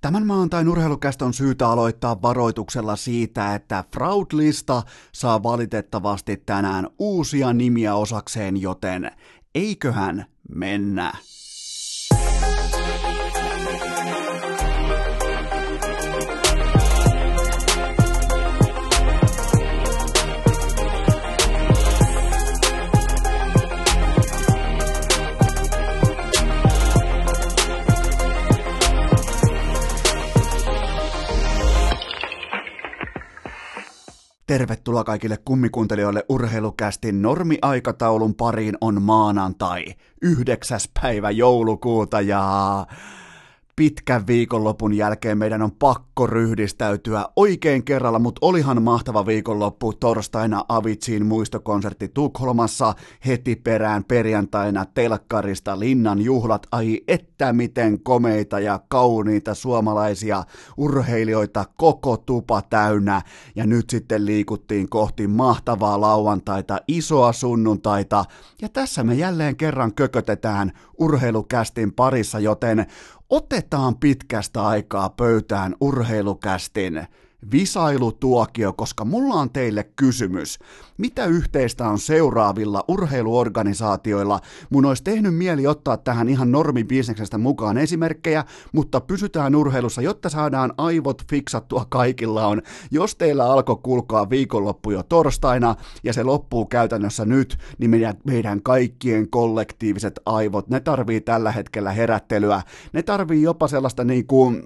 Tämän maantain urheilukästä on syytä aloittaa varoituksella siitä, että Fraud-lista saa valitettavasti tänään uusia nimiä osakseen, joten eiköhän mennä. Tervetuloa kaikille kummikuuntelijoille urheilukästin normiaikataulun pariin on maanantai, 9. päivä joulukuuta ja pitkän viikonlopun jälkeen meidän on pakko ryhdistäytyä oikein kerralla, mutta olihan mahtava viikonloppu torstaina Avitsiin muistokonsertti Tukholmassa, heti perään perjantaina telkkarista Linnan juhlat, ai että miten komeita ja kauniita suomalaisia urheilijoita koko tupa täynnä, ja nyt sitten liikuttiin kohti mahtavaa lauantaita, isoa sunnuntaita, ja tässä me jälleen kerran kökötetään urheilukästin parissa, joten Otetaan pitkästä aikaa pöytään urheilukästin visailutuokio, koska mulla on teille kysymys. Mitä yhteistä on seuraavilla urheiluorganisaatioilla? Mun olisi tehnyt mieli ottaa tähän ihan normibisneksestä mukaan esimerkkejä, mutta pysytään urheilussa, jotta saadaan aivot fiksattua kaikilla on. Jos teillä alkoi kulkaa viikonloppu jo torstaina ja se loppuu käytännössä nyt, niin meidän, meidän kaikkien kollektiiviset aivot, ne tarvii tällä hetkellä herättelyä. Ne tarvii jopa sellaista niin kuin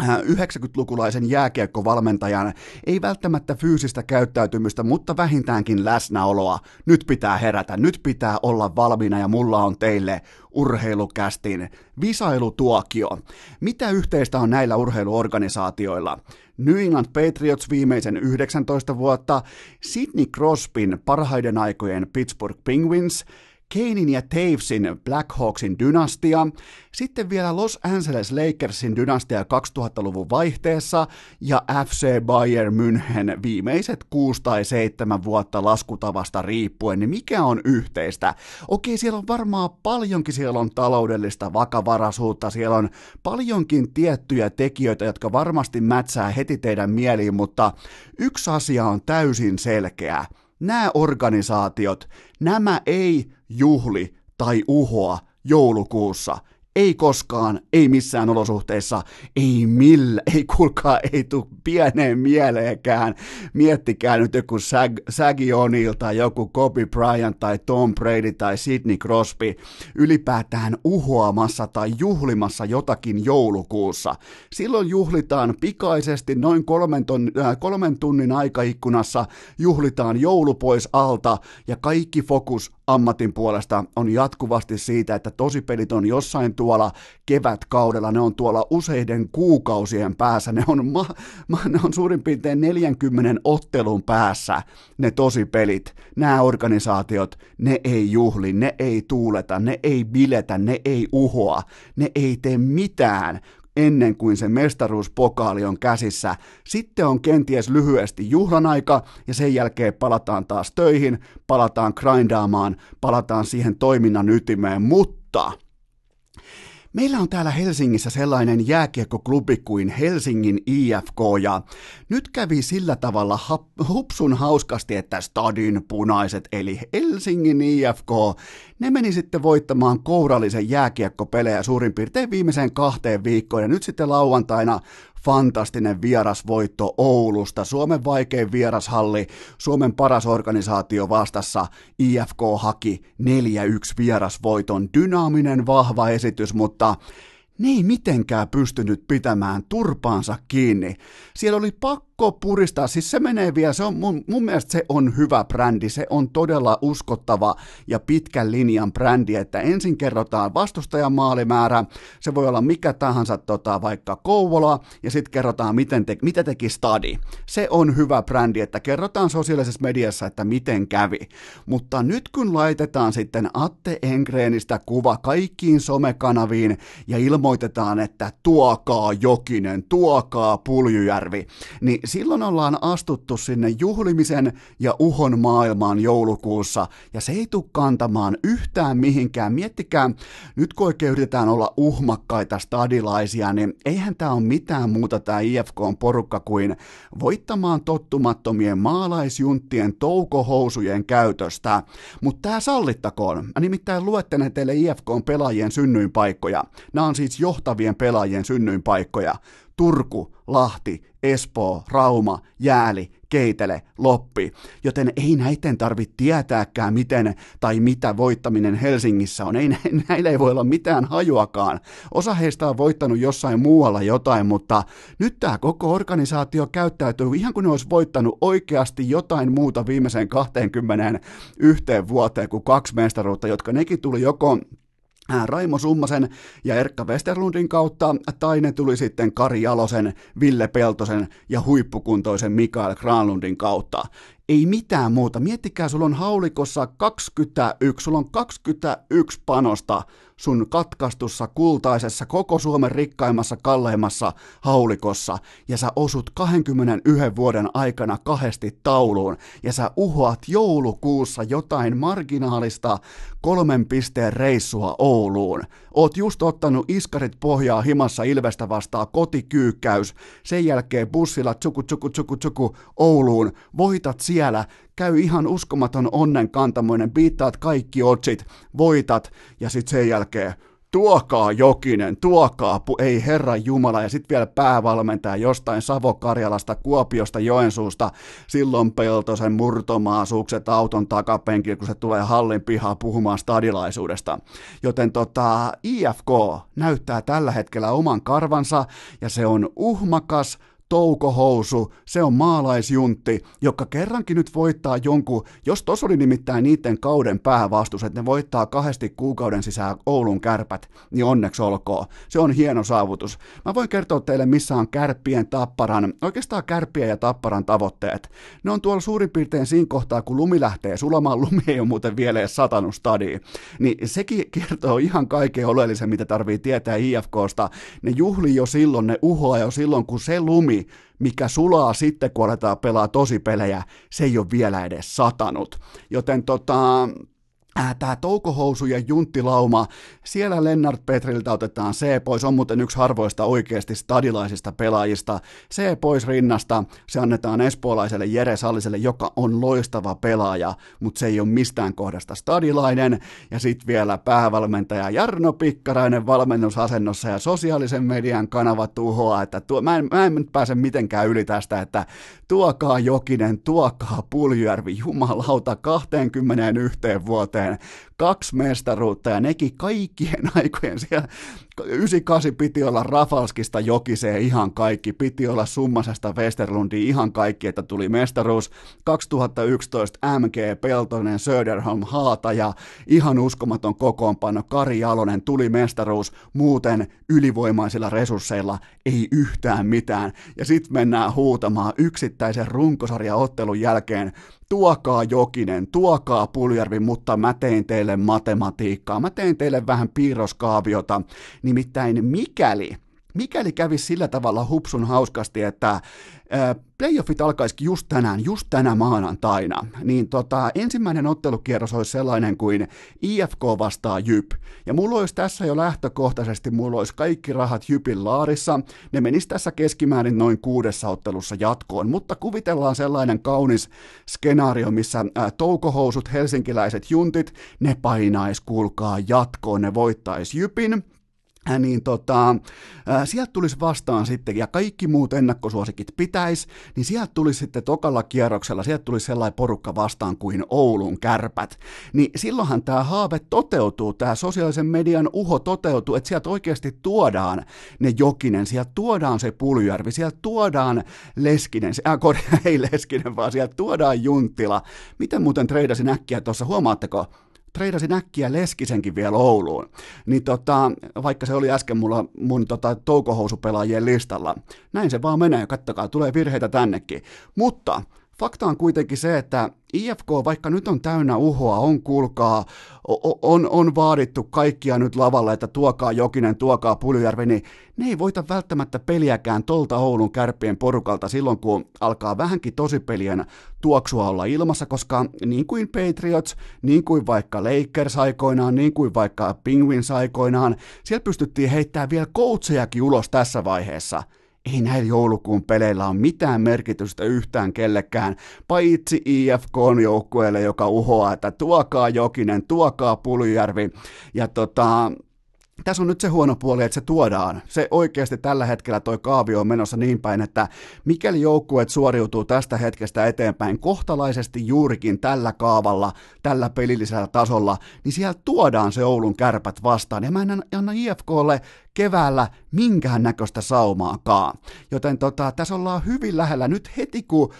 90-lukulaisen äh, jääkiekkovalmentajan, ei välttämättä fyysistä käyttäytymistä, mutta vähintäänkin läsnäoloa. Nyt pitää herätä, nyt pitää olla valmiina ja mulla on teille urheilukästin visailutuokio. Mitä yhteistä on näillä urheiluorganisaatioilla? New England Patriots viimeisen 19 vuotta, Sidney Crosbyn parhaiden aikojen Pittsburgh Penguins – Kanein ja Tavesin Blackhawksin dynastia, sitten vielä Los Angeles Lakersin dynastia 2000-luvun vaihteessa ja FC Bayern München viimeiset kuusi tai seitsemän vuotta laskutavasta riippuen, niin mikä on yhteistä? Okei, siellä on varmaan paljonkin, siellä on taloudellista vakavaraisuutta, siellä on paljonkin tiettyjä tekijöitä, jotka varmasti mätsää heti teidän mieliin, mutta yksi asia on täysin selkeä – nämä organisaatiot, nämä ei juhli tai uhoa joulukuussa. Ei koskaan, ei missään olosuhteissa, ei millä, ei kuulkaa, ei tule pieneen mieleenkään. Miettikää nyt joku Sag, Saggy O'Neill tai joku Kobe Bryant tai Tom Brady tai Sidney Crosby ylipäätään uhoamassa tai juhlimassa jotakin joulukuussa. Silloin juhlitaan pikaisesti noin kolmen, ton, äh, kolmen tunnin aikaikkunassa, juhlitaan joulu pois alta ja kaikki fokus ammatin puolesta on jatkuvasti siitä, että tosipelit on jossain tuolla kevätkaudella, ne on tuolla useiden kuukausien päässä, ne on, ma, ma, ne on suurin piirtein 40 ottelun päässä ne tosipelit. Nämä organisaatiot, ne ei juhli, ne ei tuuleta, ne ei biletä, ne ei uhoa, ne ei tee mitään, ennen kuin se mestaruuspokaali on käsissä. Sitten on kenties lyhyesti juhlan aika ja sen jälkeen palataan taas töihin, palataan grindaamaan, palataan siihen toiminnan ytimeen, mutta Meillä on täällä Helsingissä sellainen jääkiekkoklubi kuin Helsingin IFK ja nyt kävi sillä tavalla hupsun hauskasti, että Stadin punaiset eli Helsingin IFK, ne meni sitten voittamaan kourallisen jääkiekkopelejä suurin piirtein viimeiseen kahteen viikkoon ja nyt sitten lauantaina fantastinen vierasvoitto Oulusta, Suomen vaikein vierashalli, Suomen paras organisaatio vastassa, IFK haki 4-1 vierasvoiton, dynaaminen vahva esitys, mutta ne ei mitenkään pystynyt pitämään turpaansa kiinni. Siellä oli pakko pakko puristaa, siis se menee vielä, se on mun, mun mielestä se on hyvä brändi, se on todella uskottava ja pitkän linjan brändi, että ensin kerrotaan vastustajan maalimäärä, se voi olla mikä tahansa tota, vaikka Kouvola, ja sitten kerrotaan, miten te, mitä teki Stadi. Se on hyvä brändi, että kerrotaan sosiaalisessa mediassa, että miten kävi. Mutta nyt kun laitetaan sitten Atte Engreenistä kuva kaikkiin somekanaviin ja ilmoitetaan, että tuokaa Jokinen, tuokaa Puljujärvi, niin silloin ollaan astuttu sinne juhlimisen ja uhon maailmaan joulukuussa, ja se ei tule kantamaan yhtään mihinkään. Miettikää, nyt kun oikein yritetään olla uhmakkaita stadilaisia, niin eihän tämä ole mitään muuta tämä IFK on porukka kuin voittamaan tottumattomien maalaisjunttien toukohousujen käytöstä. Mutta tämä sallittakoon. Mä nimittäin luettelen teille IFK on pelaajien synnyinpaikkoja. Nämä on siis johtavien pelaajien synnyinpaikkoja. Turku, Lahti, Espoo, Rauma, Jääli, Keitele, Loppi, joten ei näiden tarvitse tietääkään miten tai mitä voittaminen Helsingissä on. Ei, näillä ei voi olla mitään hajuakaan. Osa heistä on voittanut jossain muualla jotain, mutta nyt tämä koko organisaatio käyttäytyy ihan kuin ne olisi voittanut oikeasti jotain muuta viimeiseen 20 yhteen vuoteen kuin kaksi mestaruutta, jotka nekin tuli joko Raimo Summasen ja Erkka Westerlundin kautta, tai ne tuli sitten Kari Jalosen, Ville Peltosen ja huippukuntoisen Mikael Granlundin kautta. Ei mitään muuta. Miettikää, sulla on haulikossa 21, sulla on 21 panosta sun katkastussa kultaisessa koko Suomen rikkaimmassa kalleimmassa haulikossa ja sä osut 21 vuoden aikana kahdesti tauluun ja sä uhoat joulukuussa jotain marginaalista kolmen pisteen reissua Ouluun. Oot just ottanut iskarit pohjaa himassa Ilvestä vastaan kotikyykkäys, sen jälkeen bussilla tsuku tsuku tsuku tsuku Ouluun, voitat siellä, käy ihan uskomaton onnen kantamoinen, biittaat kaikki otsit, voitat ja sitten sen jälkeen tuokaa Jokinen, tuokaa, pu- ei herra Jumala, ja sitten vielä päävalmentaja jostain Savo-Karjalasta, Kuopiosta, Joensuusta, silloin Peltosen murtomaasukset auton takapenkillä, kun se tulee hallin pihaa puhumaan stadilaisuudesta. Joten tota, IFK näyttää tällä hetkellä oman karvansa, ja se on uhmakas, toukohousu, se on maalaisjuntti, joka kerrankin nyt voittaa jonkun, jos tos oli nimittäin niiden kauden päävastus, että ne voittaa kahdesti kuukauden sisään Oulun kärpät, niin onneksi olkoon. Se on hieno saavutus. Mä voin kertoa teille, missä on kärppien tapparan, oikeastaan kärppien ja tapparan tavoitteet. Ne on tuolla suurin piirtein siinä kohtaa, kun lumi lähtee sulamaan, lumi ei ole muuten vielä edes satanut stadiin. Niin sekin kertoo ihan kaiken oleellisen, mitä tarvii tietää IFKsta. Ne juhli jo silloin, ne uhoa jo silloin, kun se lumi mikä sulaa sitten, kun aletaan pelaa pelejä, se ei ole vielä edes satanut. Joten tota, tämä toukohousu ja junttilauma, siellä Lennart Petriltä otetaan C pois, on muuten yksi harvoista oikeasti stadilaisista pelaajista. C pois rinnasta, se annetaan espoolaiselle Jere Salliselle, joka on loistava pelaaja, mutta se ei ole mistään kohdasta stadilainen. Ja sitten vielä päävalmentaja Jarno Pikkarainen valmennusasennossa ja sosiaalisen median kanava tuhoa, että tuo, mä, en, mä en pääse mitenkään yli tästä, että tuokaa Jokinen, tuokaa Puljärvi, jumalauta 21 vuoteen suhteen kaksi mestaruutta ja nekin kaikkien aikojen siellä 98 piti olla Rafalskista Jokiseen ihan kaikki, piti olla Summasesta Westerlundi ihan kaikki, että tuli mestaruus. 2011 MG Peltonen, Söderholm, Haata ja ihan uskomaton kokoonpano. Kari Jalonen tuli mestaruus, muuten ylivoimaisilla resursseilla ei yhtään mitään. Ja sitten mennään huutamaan yksittäisen runkosarjaottelun jälkeen. Tuokaa Jokinen, tuokaa Puljärvi, mutta mä tein teille matematiikkaa, mä tein teille vähän piirroskaaviota, nimittäin mikäli mikäli kävisi sillä tavalla hupsun hauskasti, että playoffit alkaisikin just tänään, just tänä maanantaina, niin tota, ensimmäinen ottelukierros olisi sellainen kuin IFK vastaa Jyp. Ja mulla olisi tässä jo lähtökohtaisesti, mulla olisi kaikki rahat Jypin laarissa, ne menis tässä keskimäärin noin kuudessa ottelussa jatkoon, mutta kuvitellaan sellainen kaunis skenaario, missä ää, toukohousut, helsinkiläiset juntit, ne painais, kuulkaa jatkoon, ne voittais Jypin, niin tota, äh, sieltä tulisi vastaan sitten, ja kaikki muut ennakkosuosikit pitäisi, niin sieltä tulisi sitten tokalla kierroksella, sieltä tulisi sellainen porukka vastaan kuin Oulun kärpät. Niin silloinhan tämä haave toteutuu, tämä sosiaalisen median uho toteutuu, että sieltä oikeasti tuodaan ne Jokinen, sieltä tuodaan se Puljärvi, sieltä tuodaan Leskinen, äh, ei Leskinen, vaan sieltä tuodaan Junttila. Miten muuten treidasin äkkiä tuossa, huomaatteko? Treidasin äkkiä Leskisenkin vielä Ouluun, niin tota, vaikka se oli äsken mulla mun tota, toukohousupelaajien listalla, näin se vaan menee, kattokaa, tulee virheitä tännekin. Mutta fakta on kuitenkin se, että IFK, vaikka nyt on täynnä uhoa, on kuulkaa, on, on vaadittu kaikkia nyt lavalle, että tuokaa Jokinen, tuokaa Puljujärvi, niin ne ei voita välttämättä peliäkään tolta Oulun kärppien porukalta silloin, kun alkaa vähänkin tosipelien tuoksua olla ilmassa, koska niin kuin Patriots, niin kuin vaikka Lakers aikoinaan, niin kuin vaikka Penguins aikoinaan, siellä pystyttiin heittämään vielä coachejakin ulos tässä vaiheessa – ei näillä joulukuun peleillä ole mitään merkitystä yhtään kellekään, paitsi IFK-joukkueelle, joka uhoaa, että tuokaa Jokinen, tuokaa Puljärvi. Ja tota, tässä on nyt se huono puoli, että se tuodaan. Se oikeasti tällä hetkellä toi kaavio on menossa niin päin, että mikäli joukkueet suoriutuu tästä hetkestä eteenpäin kohtalaisesti juurikin tällä kaavalla, tällä pelillisellä tasolla, niin siellä tuodaan se Oulun kärpät vastaan. Ja mä en anna IFKlle keväällä minkään näköistä saumaakaan. Joten tota, tässä ollaan hyvin lähellä. Nyt heti kun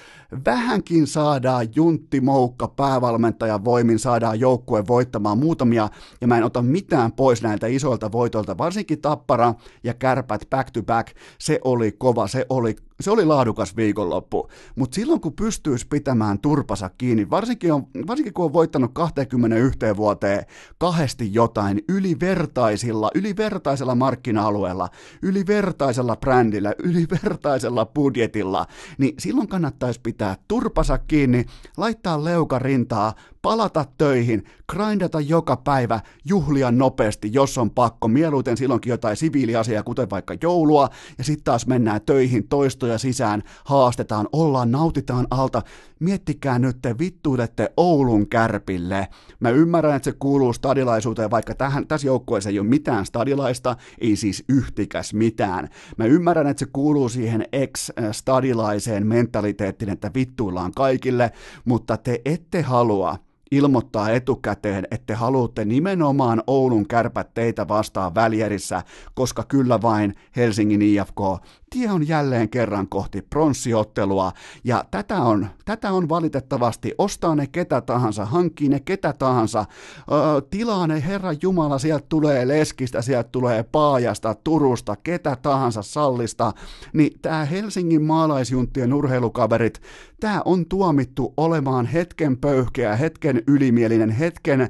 vähänkin saadaan Juntti Moukka päävalmentajan voimin, saadaan joukkue voittamaan muutamia, ja mä en ota mitään pois näiltä isoilta voitoilta, varsinkin Tappara ja Kärpät back to back, se oli kova, se oli se oli laadukas viikonloppu, mutta silloin kun pystyisi pitämään turpasa kiinni, varsinkin, on, varsinkin kun on voittanut 21 vuoteen kahdesti jotain ylivertaisilla, ylivertaisella markkina-alueella, ylivertaisella brändillä, ylivertaisella budjetilla, niin silloin kannattaisi pitää turpasa kiinni, laittaa leuka rintaa, palata töihin, grindata joka päivä, juhlia nopeasti, jos on pakko, mieluiten silloinkin jotain siviiliasiaa, kuten vaikka joulua, ja sitten taas mennään töihin toistoja sisään, haastetaan, ollaan, nautitaan alta. Miettikää nyt, te vittuilette Oulun kärpille. Mä ymmärrän, että se kuuluu stadilaisuuteen, vaikka tähän, tässä joukkueessa ei ole mitään stadilaista, ei siis yhtikäs mitään. Mä ymmärrän, että se kuuluu siihen ex-stadilaiseen mentaliteettiin, että vittuillaan kaikille, mutta te ette halua, ilmoittaa etukäteen, että te haluatte nimenomaan Oulun kärpät teitä vastaan välierissä, koska kyllä vain Helsingin IFK tie on jälleen kerran kohti pronssiottelua, ja tätä on, tätä on valitettavasti, ostaa ne ketä tahansa, hankkii ne ketä tahansa, öö, tilaa ne Herra Jumala, sieltä tulee Leskistä, sieltä tulee Paajasta, Turusta, ketä tahansa Sallista, niin tämä Helsingin maalaisjunttien urheilukaverit, tämä on tuomittu olemaan hetken pöyhkeä, hetken ylimielinen, hetken äh,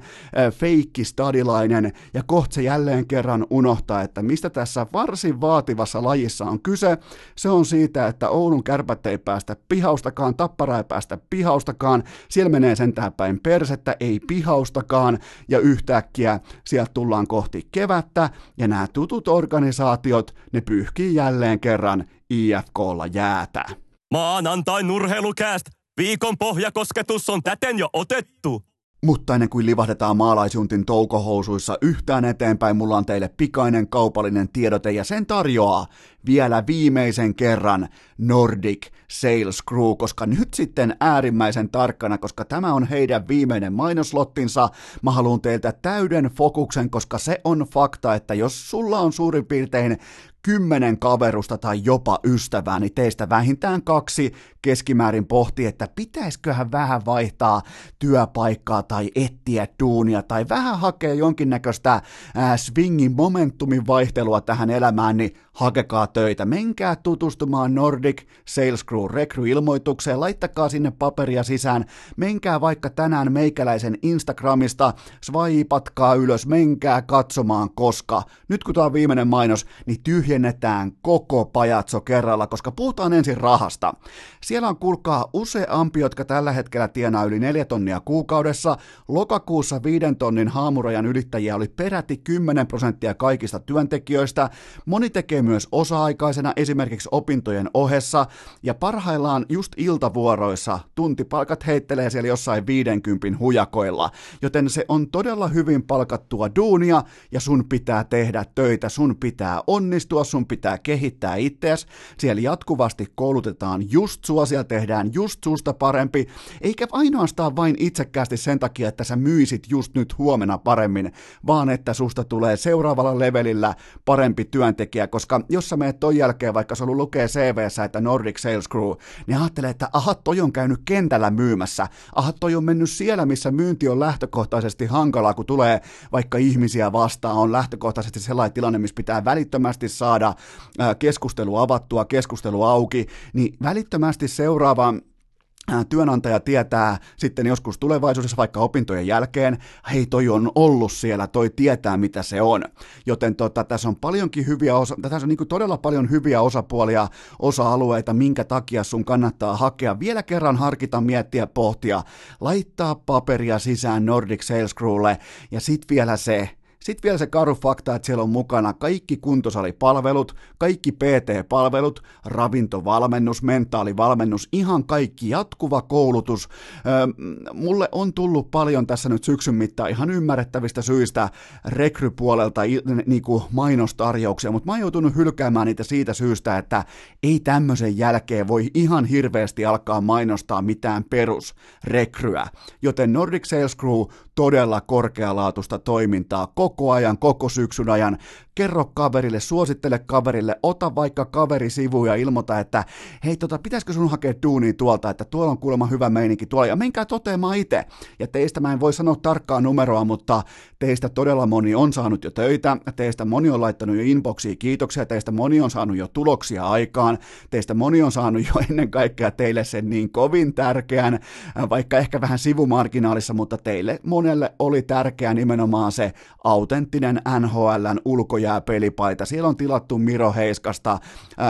stadilainen, ja kohta se jälleen kerran unohtaa, että mistä tässä varsin vaativassa lajissa on kyse, se on siitä, että Oulun kärpät ei päästä pihaustakaan, tappara ei päästä pihaustakaan, siellä menee sentään päin persettä, ei pihaustakaan, ja yhtäkkiä sieltä tullaan kohti kevättä, ja nämä tutut organisaatiot, ne pyyhkii jälleen kerran IFKlla jäätä. Maanantai nurheilukääst! Viikon pohjakosketus on täten jo otettu. Mutta ennen kuin livahdetaan maalaisjuntin toukohousuissa yhtään eteenpäin, mulla on teille pikainen kaupallinen tiedote ja sen tarjoaa vielä viimeisen kerran Nordic Sales Crew, koska nyt sitten äärimmäisen tarkkana, koska tämä on heidän viimeinen mainoslottinsa, mä haluan teiltä täyden fokuksen, koska se on fakta, että jos sulla on suurin piirtein kymmenen kaverusta tai jopa ystävää, niin teistä vähintään kaksi keskimäärin pohtii, että pitäisiköhän vähän vaihtaa työpaikkaa tai etsiä duunia tai vähän hakea jonkinnäköistä swingin momentumin vaihtelua tähän elämään, niin hakekaa töitä. Menkää tutustumaan Nordic Sales Crew rekryilmoitukseen, laittakaa sinne paperia sisään, menkää vaikka tänään meikäläisen Instagramista, swipatkaa ylös, menkää katsomaan, koska nyt kun tämä on viimeinen mainos, niin tyhjennetään koko pajatso kerralla, koska puhutaan ensin rahasta. Siellä on kuulkaa useampi, jotka tällä hetkellä tienaa yli 4 tonnia kuukaudessa. Lokakuussa 5 tonnin haamurajan ylittäjiä oli peräti 10 prosenttia kaikista työntekijöistä. Moni tekee myös osa-aikaisena esimerkiksi opintojen ohessa, ja parhaillaan just iltavuoroissa tuntipalkat heittelee siellä jossain 50 hujakoilla, joten se on todella hyvin palkattua duunia, ja sun pitää tehdä töitä, sun pitää onnistua, sun pitää kehittää itseäsi, siellä jatkuvasti koulutetaan just sua, siellä tehdään just susta parempi, eikä ainoastaan vain itsekkäästi sen takia, että sä myisit just nyt huomenna paremmin, vaan että susta tulee seuraavalla levelillä parempi työntekijä, koska jos sä menet ton jälkeen, vaikka sulla lukee CVssä, että Nordic Sales Crew, niin ajattelee, että aha, toi on käynyt kentällä myymässä, aha, toi on mennyt siellä, missä myynti on lähtökohtaisesti hankalaa, kun tulee vaikka ihmisiä vastaan, on lähtökohtaisesti sellainen tilanne, missä pitää välittömästi saada keskustelu avattua, keskustelu auki, niin välittömästi seuraava työnantaja tietää sitten joskus tulevaisuudessa, vaikka opintojen jälkeen, hei toi on ollut siellä, toi tietää mitä se on. Joten tota, tässä on paljonkin hyviä osa, tässä on niin todella paljon hyviä osapuolia, osa-alueita, minkä takia sun kannattaa hakea. Vielä kerran harkita, miettiä, pohtia, laittaa paperia sisään Nordic Sales Crewlle ja sitten vielä se, sitten vielä se karu fakta, että siellä on mukana kaikki kuntosalipalvelut, kaikki PT-palvelut, ravintovalmennus, mentaalivalmennus, ihan kaikki jatkuva koulutus. Mulle on tullut paljon tässä nyt syksyn mittaan ihan ymmärrettävistä syistä rekrypuolelta niinku mainostarjouksia, mutta mä oon joutunut hylkäämään niitä siitä syystä, että ei tämmöisen jälkeen voi ihan hirveästi alkaa mainostaa mitään perusrekryä. Joten Nordic Sales Crew todella korkealaatuista toimintaa koko ajan, koko syksyn ajan kerro kaverille, suosittele kaverille, ota vaikka kaveri sivu ja ilmoita, että hei tota, pitäisikö sun hakea duunia tuolta, että tuolla on kuulemma hyvä meininki tuolla, ja menkää toteamaan itse. Ja teistä mä en voi sanoa tarkkaa numeroa, mutta teistä todella moni on saanut jo töitä, teistä moni on laittanut jo inboxiin kiitoksia, teistä moni on saanut jo tuloksia aikaan, teistä moni on saanut jo ennen kaikkea teille sen niin kovin tärkeän, vaikka ehkä vähän sivumarginaalissa, mutta teille monelle oli tärkeä nimenomaan se autenttinen NHLn ulkoja jää pelipaita. Siellä on tilattu Miro Heiskasta,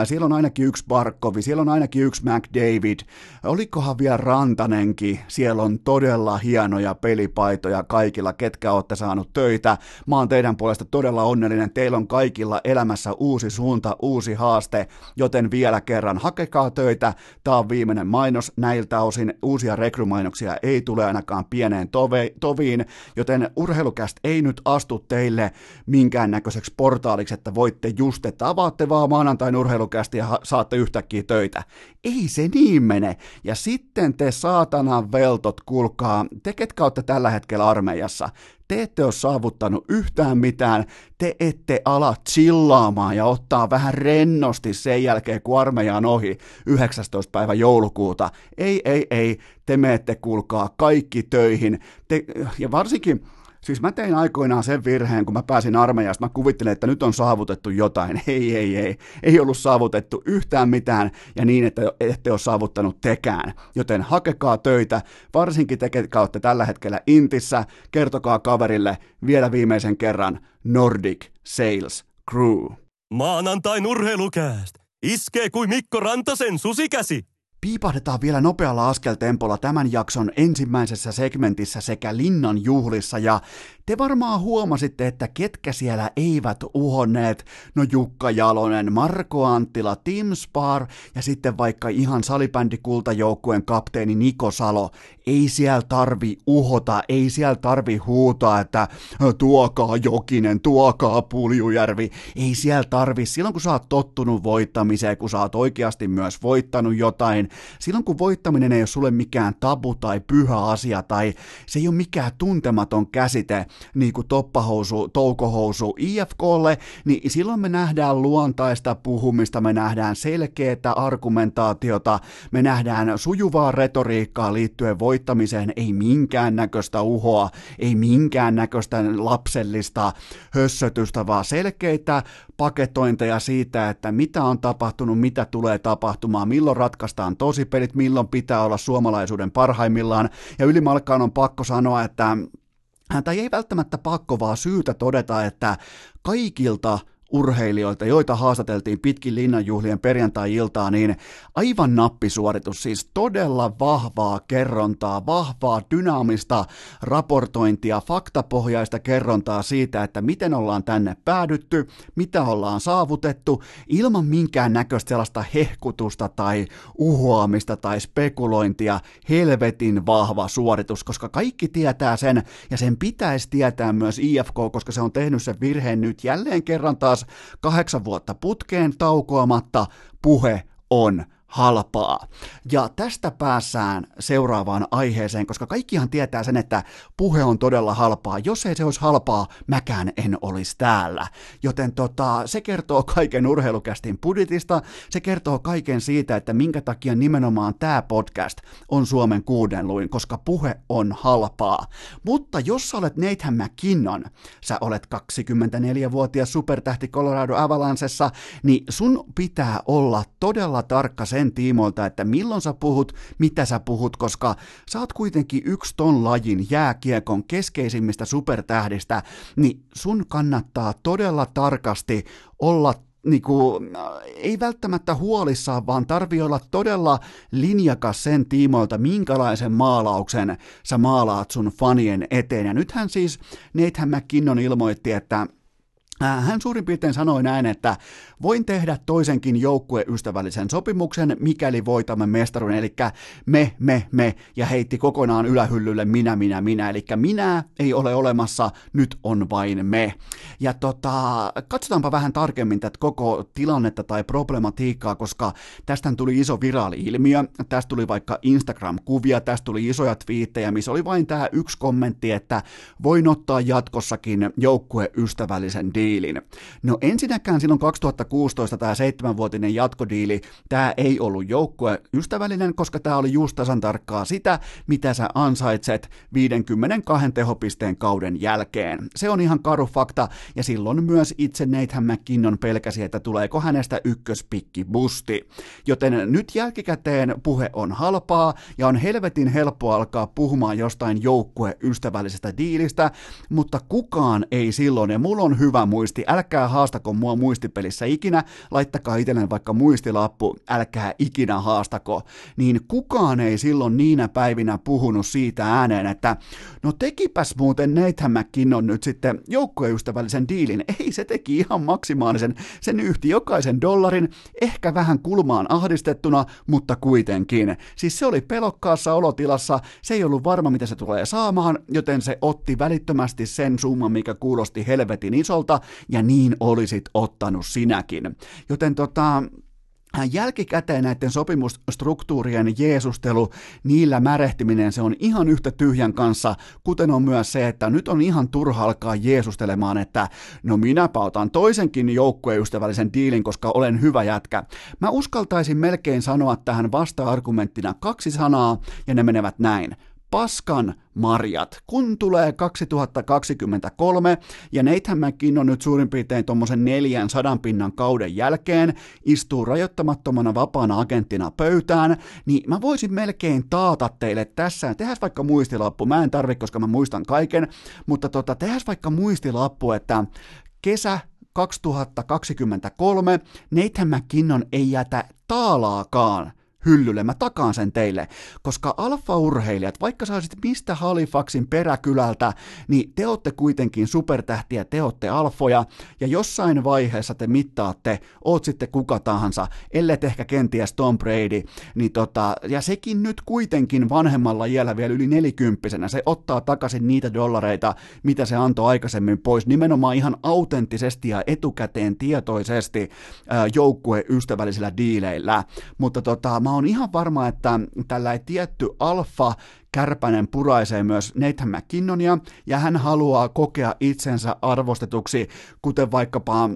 siellä on ainakin yksi Barkovi, siellä on ainakin yksi McDavid, olikohan vielä Rantanenkin, siellä on todella hienoja pelipaitoja kaikilla, ketkä olette saanut töitä. Mä oon teidän puolesta todella onnellinen, teillä on kaikilla elämässä uusi suunta, uusi haaste, joten vielä kerran hakekaa töitä, tää on viimeinen mainos, näiltä osin. Uusia rekrymainoksia ei tule ainakaan pieneen tove, toviin, joten urheilukäst ei nyt astu teille minkäännäköiseksi portaaliksi, että voitte just, että avaatte vaan maanantain urheilukästi ja saatte yhtäkkiä töitä. Ei se niin mene. Ja sitten te saatanan veltot, kuulkaa, te ketkä olette tällä hetkellä armeijassa, te ette ole saavuttanut yhtään mitään, te ette ala chillaamaan ja ottaa vähän rennosti sen jälkeen, kun armeija on ohi 19. päivä joulukuuta. Ei, ei, ei, te menette kuulkaa kaikki töihin. Te, ja varsinkin Siis mä tein aikoinaan sen virheen, kun mä pääsin armeijasta, mä kuvittelin, että nyt on saavutettu jotain. Ei, ei, ei. Ei ollut saavutettu yhtään mitään ja niin, että ette ole saavuttanut tekään. Joten hakekaa töitä, varsinkin te, ketkä olette tällä hetkellä Intissä, kertokaa kaverille vielä viimeisen kerran Nordic Sales Crew. Maanantain urheilukääst! Iskee kuin Mikko Rantasen susikäsi! Piipahdetaan vielä nopealla askeltempolla tämän jakson ensimmäisessä segmentissä sekä Linnan juhlissa ja te varmaan huomasitte, että ketkä siellä eivät uhonneet. No Jukka Jalonen, Marko Anttila, Tim Spar ja sitten vaikka ihan salibändi kultajoukkueen kapteeni Niko Salo. Ei siellä tarvi uhota, ei siellä tarvi huutaa, että tuokaa Jokinen, tuokaa Puljujärvi. Ei siellä tarvi, silloin kun sä oot tottunut voittamiseen, kun sä oot oikeasti myös voittanut jotain, silloin kun voittaminen ei ole sulle mikään tabu tai pyhä asia tai se ei ole mikään tuntematon käsite, niin kuin toppahousu, toukohousu IFKlle, niin silloin me nähdään luontaista puhumista, me nähdään selkeää argumentaatiota, me nähdään sujuvaa retoriikkaa liittyen voittamiseen, ei minkään näköistä uhoa, ei minkään näköistä lapsellista hössötystä, vaan selkeitä paketointeja siitä, että mitä on tapahtunut, mitä tulee tapahtumaan, milloin ratkaistaan tosipelit, milloin pitää olla suomalaisuuden parhaimmillaan. Ja ylimalkaan on pakko sanoa, että tai ei välttämättä pakko, vaan syytä todeta, että kaikilta urheilijoilta, joita haastateltiin pitkin linnanjuhlien perjantai-iltaa, niin aivan nappisuoritus, siis todella vahvaa kerrontaa, vahvaa dynaamista raportointia, faktapohjaista kerrontaa siitä, että miten ollaan tänne päädytty, mitä ollaan saavutettu, ilman minkään näköistä sellaista hehkutusta tai uhoamista tai spekulointia, helvetin vahva suoritus, koska kaikki tietää sen, ja sen pitäisi tietää myös IFK, koska se on tehnyt sen virheen nyt jälleen kerran taas taas kahdeksan vuotta putkeen taukoamatta, puhe on halpaa. Ja tästä päässään seuraavaan aiheeseen, koska kaikkihan tietää sen, että puhe on todella halpaa. Jos ei se olisi halpaa, mäkään en olisi täällä. Joten tota, se kertoo kaiken urheilukästin budjetista, se kertoo kaiken siitä, että minkä takia nimenomaan tämä podcast on Suomen kuudenluin, koska puhe on halpaa. Mutta jos sä olet Nathan McKinnon, sä olet 24-vuotias supertähti Colorado Avalancessa, niin sun pitää olla todella tarkka sen sen tiimoilta, että milloin sä puhut, mitä sä puhut, koska sä oot kuitenkin yksi ton lajin jääkiekon keskeisimmistä supertähdistä, niin sun kannattaa todella tarkasti olla niinku, ei välttämättä huolissaan, vaan tarvii olla todella linjakas sen tiimoilta, minkälaisen maalauksen sä maalaat sun fanien eteen. Ja nythän siis Nathan McKinnon ilmoitti, että hän suurin piirtein sanoi näin, että voin tehdä toisenkin joukkueystävällisen sopimuksen, mikäli voitamme mestarun, eli me, me, me, ja heitti kokonaan ylähyllylle minä, minä, minä, eli minä ei ole olemassa, nyt on vain me. Ja tota, katsotaanpa vähän tarkemmin tätä koko tilannetta tai problematiikkaa, koska tästä tuli iso viraali-ilmiö, tästä tuli vaikka Instagram-kuvia, tästä tuli isoja twiittejä, missä oli vain tämä yksi kommentti, että voin ottaa jatkossakin joukkueystävällisen diilin. No ensinnäkään silloin 2000 16 tämä seitsemänvuotinen jatkodiili, tämä ei ollut joukkue ystävällinen, koska tämä oli just tasan tarkkaa sitä, mitä sä ansaitset 52 tehopisteen kauden jälkeen. Se on ihan karu fakta, ja silloin myös itse Nathan McKinnon pelkäsi, että tuleeko hänestä ykköspikki busti. Joten nyt jälkikäteen puhe on halpaa, ja on helvetin helppo alkaa puhumaan jostain joukkue ystävällisestä diilistä, mutta kukaan ei silloin, ja mulla on hyvä muisti, älkää haastako mua muistipelissä ikinä, laittakaa itselleen vaikka muistilappu, älkää ikinä haastako, niin kukaan ei silloin niinä päivinä puhunut siitä ääneen, että no tekipäs muuten Nathan McKinnon nyt sitten joukkueystävällisen diilin. Ei, se teki ihan maksimaalisen, sen yhti jokaisen dollarin, ehkä vähän kulmaan ahdistettuna, mutta kuitenkin. Siis se oli pelokkaassa olotilassa, se ei ollut varma mitä se tulee saamaan, joten se otti välittömästi sen summan, mikä kuulosti helvetin isolta, ja niin olisit ottanut sinäkin muutakin. Joten tota, jälkikäteen näiden sopimusstruktuurien jeesustelu, niillä märehtiminen, se on ihan yhtä tyhjän kanssa, kuten on myös se, että nyt on ihan turha alkaa jeesustelemaan, että no minäpä otan toisenkin joukkueystävällisen diilin, koska olen hyvä jätkä. Mä uskaltaisin melkein sanoa tähän vasta-argumenttina kaksi sanaa, ja ne menevät näin paskan marjat. Kun tulee 2023 ja Nathan McKinnon nyt suurin piirtein tuommoisen neljän sadan pinnan kauden jälkeen istuu rajoittamattomana vapaana agenttina pöytään, niin mä voisin melkein taata teille tässä, tehdään vaikka muistilappu, mä en tarvi, koska mä muistan kaiken, mutta tota, tehdään vaikka muistilappu, että kesä 2023 Nathan McKinnon ei jätä taalaakaan hyllylle, mä takaan sen teille, koska alfa-urheilijat, vaikka saisit mistä Halifaxin peräkylältä, niin te olette kuitenkin supertähtiä, te olette alfoja, ja jossain vaiheessa te mittaatte, oot sitten kuka tahansa, ellei ehkä kenties Tom Brady, niin tota, ja sekin nyt kuitenkin vanhemmalla iällä vielä yli nelikymppisenä, se ottaa takaisin niitä dollareita, mitä se antoi aikaisemmin pois, nimenomaan ihan autenttisesti ja etukäteen tietoisesti joukkueystävällisillä diileillä, mutta tota, mä oon ihan varma, että tällä tietty alfa Kärpänen puraisee myös Nathan McKinnonia, ja hän haluaa kokea itsensä arvostetuksi, kuten vaikkapa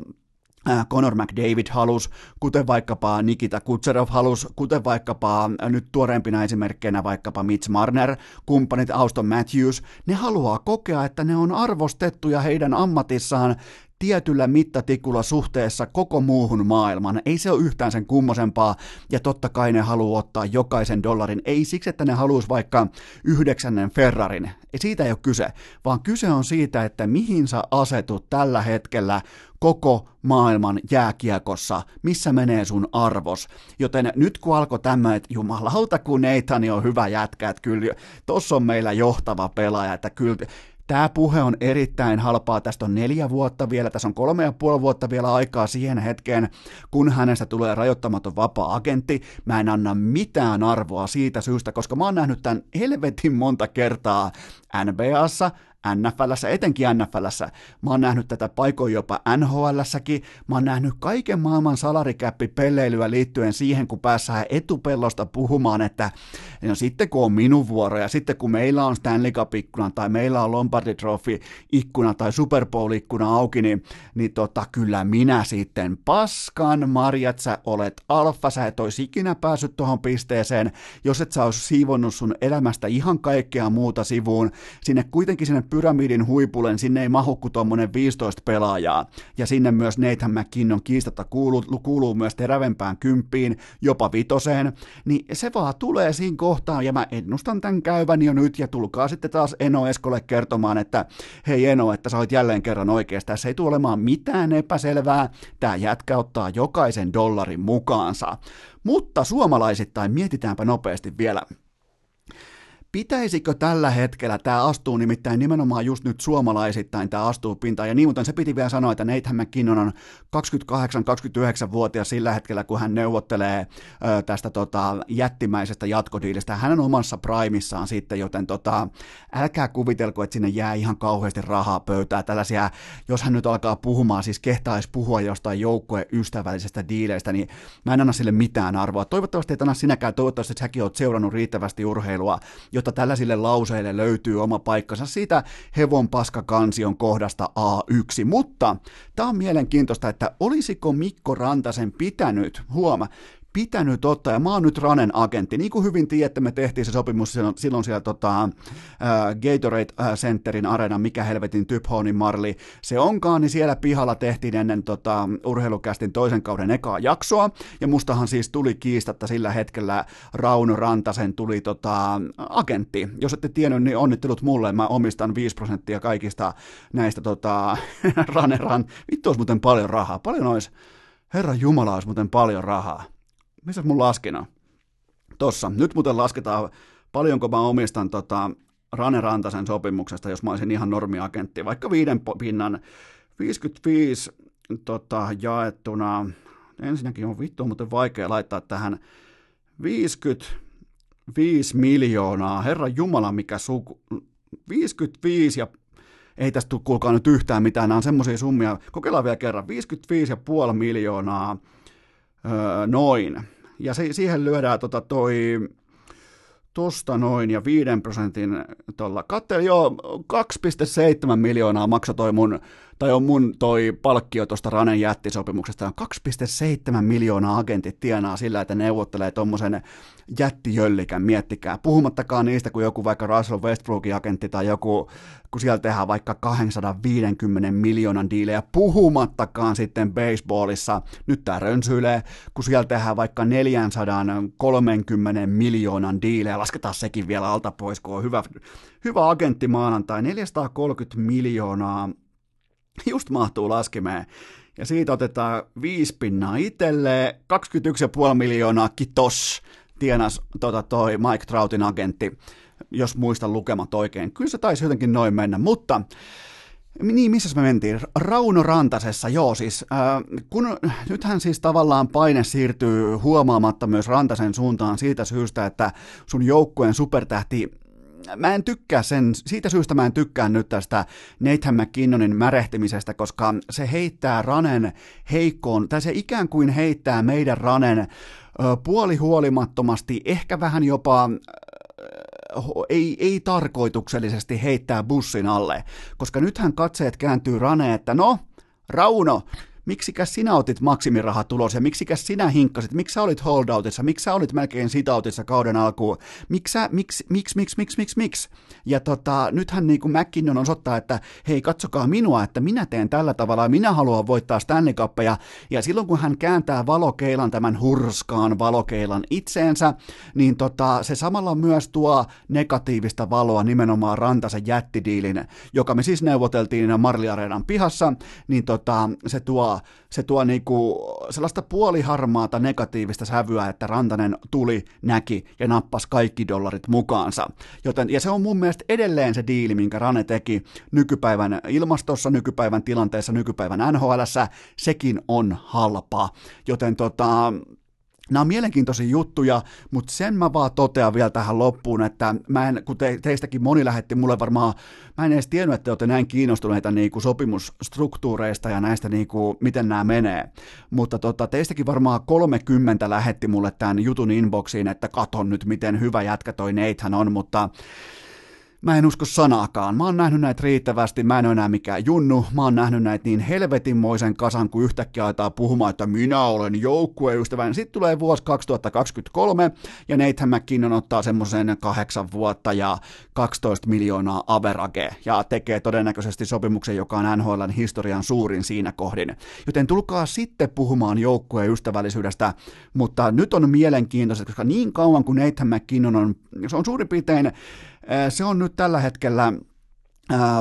äh, Conor McDavid halus, kuten vaikkapa Nikita Kutserov halus, kuten vaikkapa äh, nyt tuoreempina esimerkkeinä vaikkapa Mitch Marner, kumppanit Auston Matthews, ne haluaa kokea, että ne on arvostettuja heidän ammatissaan tietyllä mittatikulla suhteessa koko muuhun maailmaan. Ei se ole yhtään sen kummosempaa, ja totta kai ne haluaa ottaa jokaisen dollarin. Ei siksi, että ne haluaisi vaikka yhdeksännen Ferrarin. Ei siitä ei ole kyse, vaan kyse on siitä, että mihin sä asetut tällä hetkellä koko maailman jääkiekossa, missä menee sun arvos. Joten nyt kun alkoi tämä, että jumalauta kun Neitani on hyvä jätkä, että kyllä tossa on meillä johtava pelaaja, että kyllä Tämä puhe on erittäin halpaa. Tästä on neljä vuotta vielä, tässä on kolme ja puoli vuotta vielä aikaa siihen hetkeen, kun hänestä tulee rajoittamaton vapaa-agentti. Mä en anna mitään arvoa siitä syystä, koska mä oon nähnyt tämän helvetin monta kertaa NBAssa, NFLssä, etenkin NFLssä. Mä oon nähnyt tätä paikoin jopa NHLssäkin. Mä oon nähnyt kaiken maailman salarikäppi pelleilyä liittyen siihen, kun päässään etupellosta puhumaan, että no sitten kun on minun vuoro ja sitten kun meillä on Stanley Cup-ikkuna tai meillä on Lombardi Trophy-ikkuna tai Super Bowl-ikkuna auki, niin, niin tota, kyllä minä sitten paskan marjat, sä olet alfa, sä et olisi ikinä päässyt tuohon pisteeseen, jos et sä olisi siivonnut sun elämästä ihan kaikkea muuta sivuun. Sinne kuitenkin sinne pyramidin huipulle, niin sinne ei mahu kuin tuommoinen 15 pelaajaa. Ja sinne myös Nathan McKinnon kiistatta kuuluu, kuuluu myös terävempään kymppiin, jopa vitoseen. Niin se vaan tulee siinä kohtaan, ja mä ennustan tämän käyvän jo nyt, ja tulkaa sitten taas Eno Eskolle kertomaan, että hei Eno, että sä oot jälleen kerran oikeassa. Tässä ei tule olemaan mitään epäselvää. Tämä jätkä ottaa jokaisen dollarin mukaansa. Mutta suomalaisittain mietitäänpä nopeasti vielä Pitäisikö tällä hetkellä, tämä astuu nimittäin nimenomaan just nyt suomalaisittain, tämä astuu pintaan, ja niin muuten se piti vielä sanoa, että Nathan McKinnon on 28-29-vuotias sillä hetkellä, kun hän neuvottelee ö, tästä tota, jättimäisestä jatkodiilistä. Hän on omassa primissaan sitten, joten tota, älkää kuvitelko, että sinne jää ihan kauheasti rahaa pöytää. Tällaisia, jos hän nyt alkaa puhumaan, siis kehtaisi puhua jostain joukkojen ystävällisestä diileistä, niin mä en anna sille mitään arvoa. Toivottavasti et anna sinäkään, toivottavasti että säkin oot seurannut riittävästi urheilua, jotta tällaisille lauseille löytyy oma paikkansa siitä hevon paskakansion kohdasta A1. Mutta tämä on mielenkiintoista, että olisiko Mikko Rantasen pitänyt, huoma, pitänyt ottaa, ja mä oon nyt Ranen agentti, niin kuin hyvin tiedätte, me tehtiin se sopimus silloin, silloin siellä tota, äh, Gatorade Centerin arena, mikä helvetin Typhonin Marli se onkaan, niin siellä pihalla tehtiin ennen tota, urheilukästin toisen kauden ekaa jaksoa, ja mustahan siis tuli kiistatta sillä hetkellä Rauno Rantasen tuli tota, agentti. Jos ette tiennyt, niin onnittelut mulle, mä omistan 5 prosenttia kaikista näistä tota, Raneran, vittu olisi muuten paljon rahaa, paljon olisi, Herra Jumala, olisi muuten paljon rahaa missä mun laskina? Tossa. Nyt muuten lasketaan, paljonko mä omistan tota Rane Rantasen sopimuksesta, jos mä olisin ihan normiagentti, vaikka viiden pinnan. 55 tota, jaettuna, ensinnäkin on vittu muuten vaikea laittaa tähän. 55 miljoonaa, herra Jumala mikä suku, 55 ja ei tästä tule kuulkaa nyt yhtään mitään, nämä on semmoisia summia, kokeillaan vielä kerran, 55,5 miljoonaa. Öö, noin, ja se, siihen lyödään tota toi tosta noin ja 5 prosentin tuolla. Kattel, joo, 2,7 miljoonaa maksoi toi mun tai on mun toi palkkio tuosta Ranen jättisopimuksesta, 2,7 miljoonaa agentit tienaa sillä, että neuvottelee tuommoisen jättijöllikän, miettikää. Puhumattakaan niistä, kun joku vaikka Russell Westbrookin agentti tai joku, kun siellä tehdään vaikka 250 miljoonan diilejä, puhumattakaan sitten baseballissa, nyt tää rönsyilee, kun siellä tehdään vaikka 430 miljoonan diilejä, lasketaan sekin vielä alta pois, kun on hyvä, hyvä agentti maanantai, 430 miljoonaa just mahtuu laskemeen. Ja siitä otetaan viisi pinnaa itselleen, 21,5 miljoonaa kitos tienas tota, toi Mike Troutin agentti, jos muistan lukemat oikein. Kyllä se taisi jotenkin noin mennä, mutta niin, missä me mentiin? Rauno Rantasessa, joo siis, äh, kun nythän siis tavallaan paine siirtyy huomaamatta myös Rantasen suuntaan siitä syystä, että sun joukkueen supertähti mä en tykkää sen, siitä syystä mä en tykkää nyt tästä Nathan McKinnonin märehtimisestä, koska se heittää Ranen heikkoon, tai se ikään kuin heittää meidän Ranen puolihuolimattomasti, ehkä vähän jopa ei, ei tarkoituksellisesti heittää bussin alle, koska nythän katseet kääntyy Rane, että no, Rauno, miksikäs sinä otit maksimirahat ulos ja miksikäs sinä hinkkasit, miksi sä olit holdoutissa, miksi sä olit melkein sitautissa kauden alkuun, miksi, miksi, miksi, miksi, miksi, miksi, miksi. Ja tota, nythän niin kuin McKinnon osoittaa, että hei katsokaa minua, että minä teen tällä tavalla minä haluan voittaa Stanley Cupia. Ja silloin kun hän kääntää valokeilan, tämän hurskaan valokeilan itseensä, niin tota, se samalla myös tuo negatiivista valoa nimenomaan Rantasen jättidiilin, joka me siis neuvoteltiin Marli Areenan pihassa, niin tota, se tuo se tuo niinku sellaista puoliharmaata negatiivista sävyä, että Rantanen tuli, näki ja nappasi kaikki dollarit mukaansa. Joten, ja se on mun mielestä edelleen se diili, minkä Rane teki nykypäivän ilmastossa, nykypäivän tilanteessa, nykypäivän NHLssä, sekin on halpa. Joten tota, Nämä on mielenkiintoisia juttuja, mutta sen mä vaan totean vielä tähän loppuun, että mä en, kun te, teistäkin moni lähetti mulle varmaan, mä en edes tiennyt, että te olette näin kiinnostuneita niin kuin sopimusstruktuureista ja näistä, niin kuin, miten nämä menee. Mutta tota, teistäkin varmaan 30 lähetti mulle tämän jutun inboxiin, että katon nyt, miten hyvä jätkä toi Nathan on, mutta Mä en usko sanaakaan. Mä oon nähnyt näitä riittävästi, mä en ole enää mikään junnu. Mä oon nähnyt näitä niin helvetinmoisen kasan, kun yhtäkkiä aletaan puhumaan, että minä olen joukkueystävä. Sitten tulee vuosi 2023 ja Nathan McKinnon ottaa semmoisen kahdeksan vuotta ja 12 miljoonaa average ja tekee todennäköisesti sopimuksen, joka on NHLn historian suurin siinä kohdin. Joten tulkaa sitten puhumaan joukkueystävällisyydestä, mutta nyt on mielenkiintoista, koska niin kauan kuin Nathan McKinnon on, se on suurin piirtein se on nyt tällä hetkellä